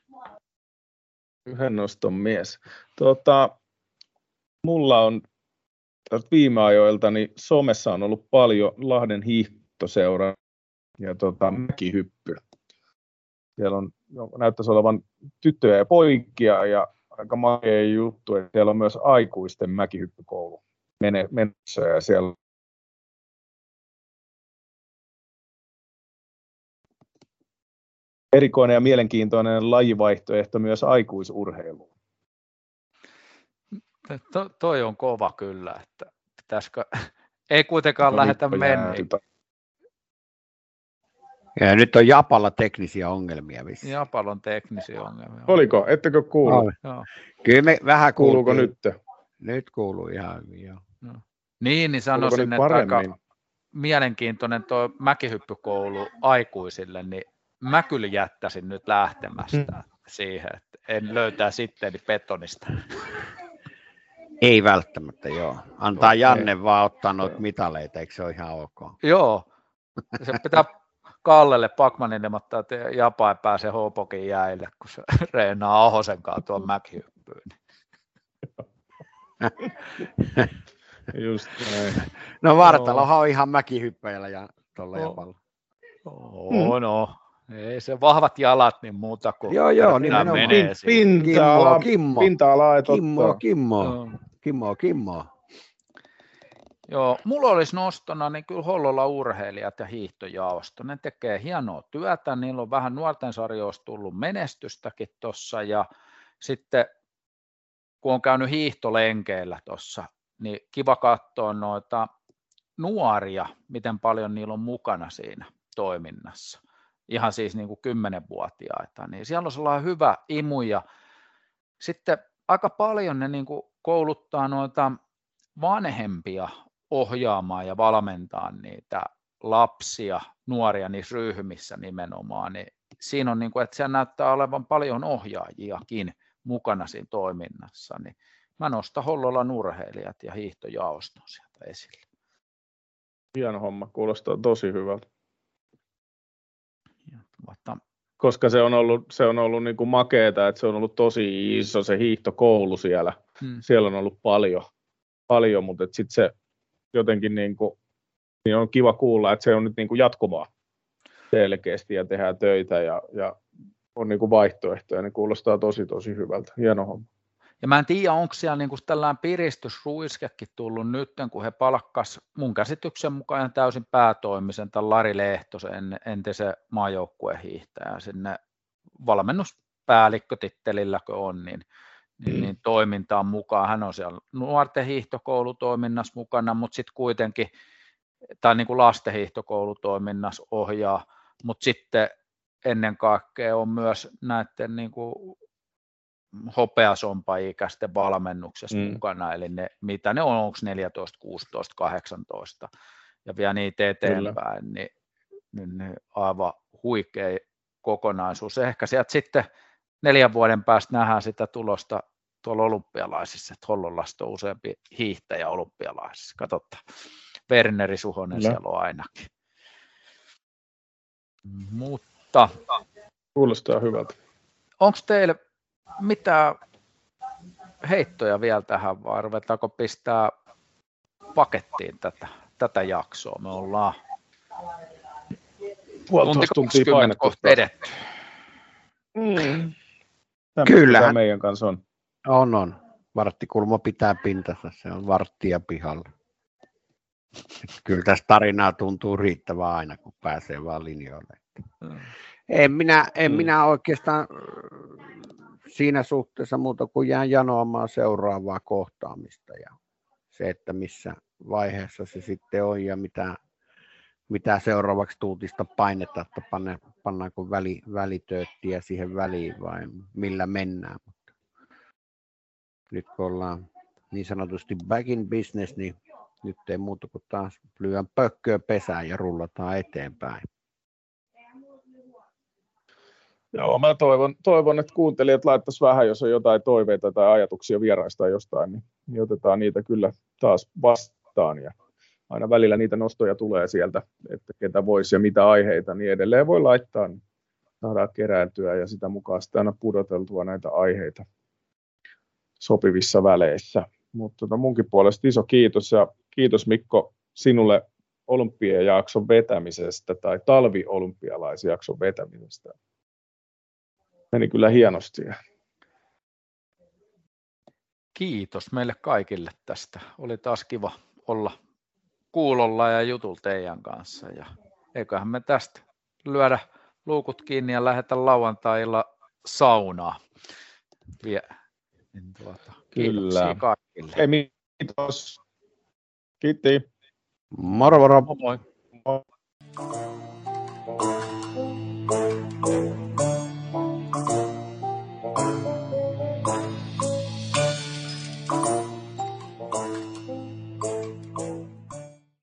Yhden noston mies. Tota, mulla on viime ajoilta, niin somessa on ollut paljon Lahden hiihtoseura ja tota, mäkihyppy. Siellä on, näyttäisi olevan tyttöjä ja poikia ja aika makea juttu, että siellä on myös aikuisten mäkihyppykoulu menossa ja siellä erikoinen ja mielenkiintoinen lajivaihtoehto myös aikuisurheiluun. To, toi on kova kyllä, että pitäisikö, ei kuitenkaan no, lähdetä mennä. Ja nyt on Japalla teknisiä ongelmia. Vissi. Japalla on teknisiä ongelmia. Oliko? Ettekö kuulu? No. Kyllä me vähän Kuuluuko nyt? Nyt kuuluu ihan hyvin, joo. No. Niin, niin sanoisin, että aika mielenkiintoinen tuo mäkihyppykoulu aikuisille, niin mä kyllä jättäisin nyt lähtemästä hmm. siihen, että en löytää sitten betonista. Ei välttämättä, joo. Antaa okay. Janne vaan ottaa noita mitaleita, eikö se ole ihan ok? Joo. Se pitää Kallelle Pakmanille, mutta että Japa ei pääse Hopokin jäille, kun se reenaa Ahosen kanssa tuon mäkihyppyyn. Just näin. No Vartalohan on ihan mäkihyppäjällä ja tuolla no. Japalla. Oh, no, ei se vahvat jalat, niin muuta kuin joo, joo, nimenomaan. menee pinta-ala, Kimmo, pinta-ala Kimmo, Kimmo, Kimmo, Kimmo, Kimmo. Joo, mulla olisi nostona niin kyllä Hollolla urheilijat ja hiihtojaosto. Ne tekee hienoa työtä, niillä on vähän nuorten sarjoista tullut menestystäkin tuossa ja sitten kun on käynyt hiihtolenkeillä tuossa niin kiva katsoa noita nuoria, miten paljon niillä on mukana siinä toiminnassa. Ihan siis niin kuin 10-vuotiaita, niin siellä on sellainen hyvä imu ja sitten aika paljon ne niin kuin kouluttaa noita vanhempia ohjaamaan ja valmentaa niitä lapsia, nuoria niissä ryhmissä nimenomaan, niin siinä on, niin kuin, että siellä näyttää olevan paljon ohjaajiakin mukana siinä toiminnassa, niin mä nostan Hollolan urheilijat ja hiihtojaoston sieltä esille. Hieno homma, kuulostaa tosi hyvältä. Mutta... Koska se on ollut, se on ollut niin kuin makeeta, että se on ollut tosi iso se hiihtokoulu siellä. Hmm. Siellä on ollut paljon, paljon mutta sitten se jotenkin niin kuin, niin on kiva kuulla, että se on nyt niin kuin jatkuvaa selkeästi ja tehdään töitä ja, ja on niin kuin vaihtoehtoja, niin kuulostaa tosi tosi hyvältä. Hieno homma. Ja mä en tiedä, onko siellä niin tällainen piristysruiskekin tullut nyt, kun he palkkas mun käsityksen mukaan täysin päätoimisen tämän Lari Lehtosen entisen maajoukkueen hiihtäjä sinne valmennuspäällikkötittelilläkö on, niin, niin, mm. niin toimintaan mukaan. Hän on siellä nuorten hiihtokoulutoiminnassa mukana, mutta sitten kuitenkin, tai niin kuin lastenhiihtokoulutoiminnassa ohjaa, mutta sitten ennen kaikkea on myös näiden niin kuin hopeasompa-ikäisten valmennuksessa mm. mukana, eli ne, mitä ne on, onko 14, 16, 18, ja vielä niitä eteenpäin, Kyllä. niin, niin, niin aivan huikea kokonaisuus. Ehkä sieltä sitten neljän vuoden päästä nähdään sitä tulosta tuolla olympialaisissa, että Hollolasta on useampi hiihtäjä olympialaisissa. Katsotaan, Werneri Suhonen Kyllä. siellä on ainakin. Mutta... Kuulostaa hyvältä. Onko teille mitä heittoja vielä tähän, vai ruvetaanko pistää pakettiin tätä, tätä jaksoa? Me ollaan puolitoista tuntia kohta edetty. Mm. Kyllä. meidän kanssa on. On, on. Varttikulma pitää pintansa, se on varttia pihalla. Kyllä tässä tarinaa tuntuu riittävää aina, kun pääsee vaan linjoille. Mm. En minä, en mm. minä oikeastaan siinä suhteessa muuta kuin jään janoamaan seuraavaa kohtaamista ja se, että missä vaiheessa se sitten on ja mitä, mitä seuraavaksi tuutista painetta, että panne, pannaanko väli, välitööttiä siihen väliin vai millä mennään. Mutta nyt kun ollaan niin sanotusti back in business, niin nyt ei muuta kuin taas lyön pökköä pesään ja rullataan eteenpäin. Joo, mä toivon, toivon että kuuntelijat laittaisi vähän, jos on jotain toiveita tai ajatuksia vieraista jostain, niin, niin otetaan niitä kyllä taas vastaan. Ja aina välillä niitä nostoja tulee sieltä, että ketä voisi ja mitä aiheita, niin edelleen voi laittaa, niin saadaan kerääntyä ja sitä mukaan sitten aina pudoteltua näitä aiheita sopivissa väleissä. Mutta tota munkin puolesta iso kiitos ja kiitos Mikko sinulle olympiajakson vetämisestä tai talviolympialaisjakson vetämisestä meni kyllä hienosti. Kiitos meille kaikille tästä. Oli taas kiva olla kuulolla ja jutulla teidän kanssa. Ja eiköhän me tästä lyödä luukut kiinni ja lähetä lauantaina saunaa. Vie. Niin tuota, Kyllä. kaikille. Ei, kiitos. Kiitti. Moro, moro. Moi. moi.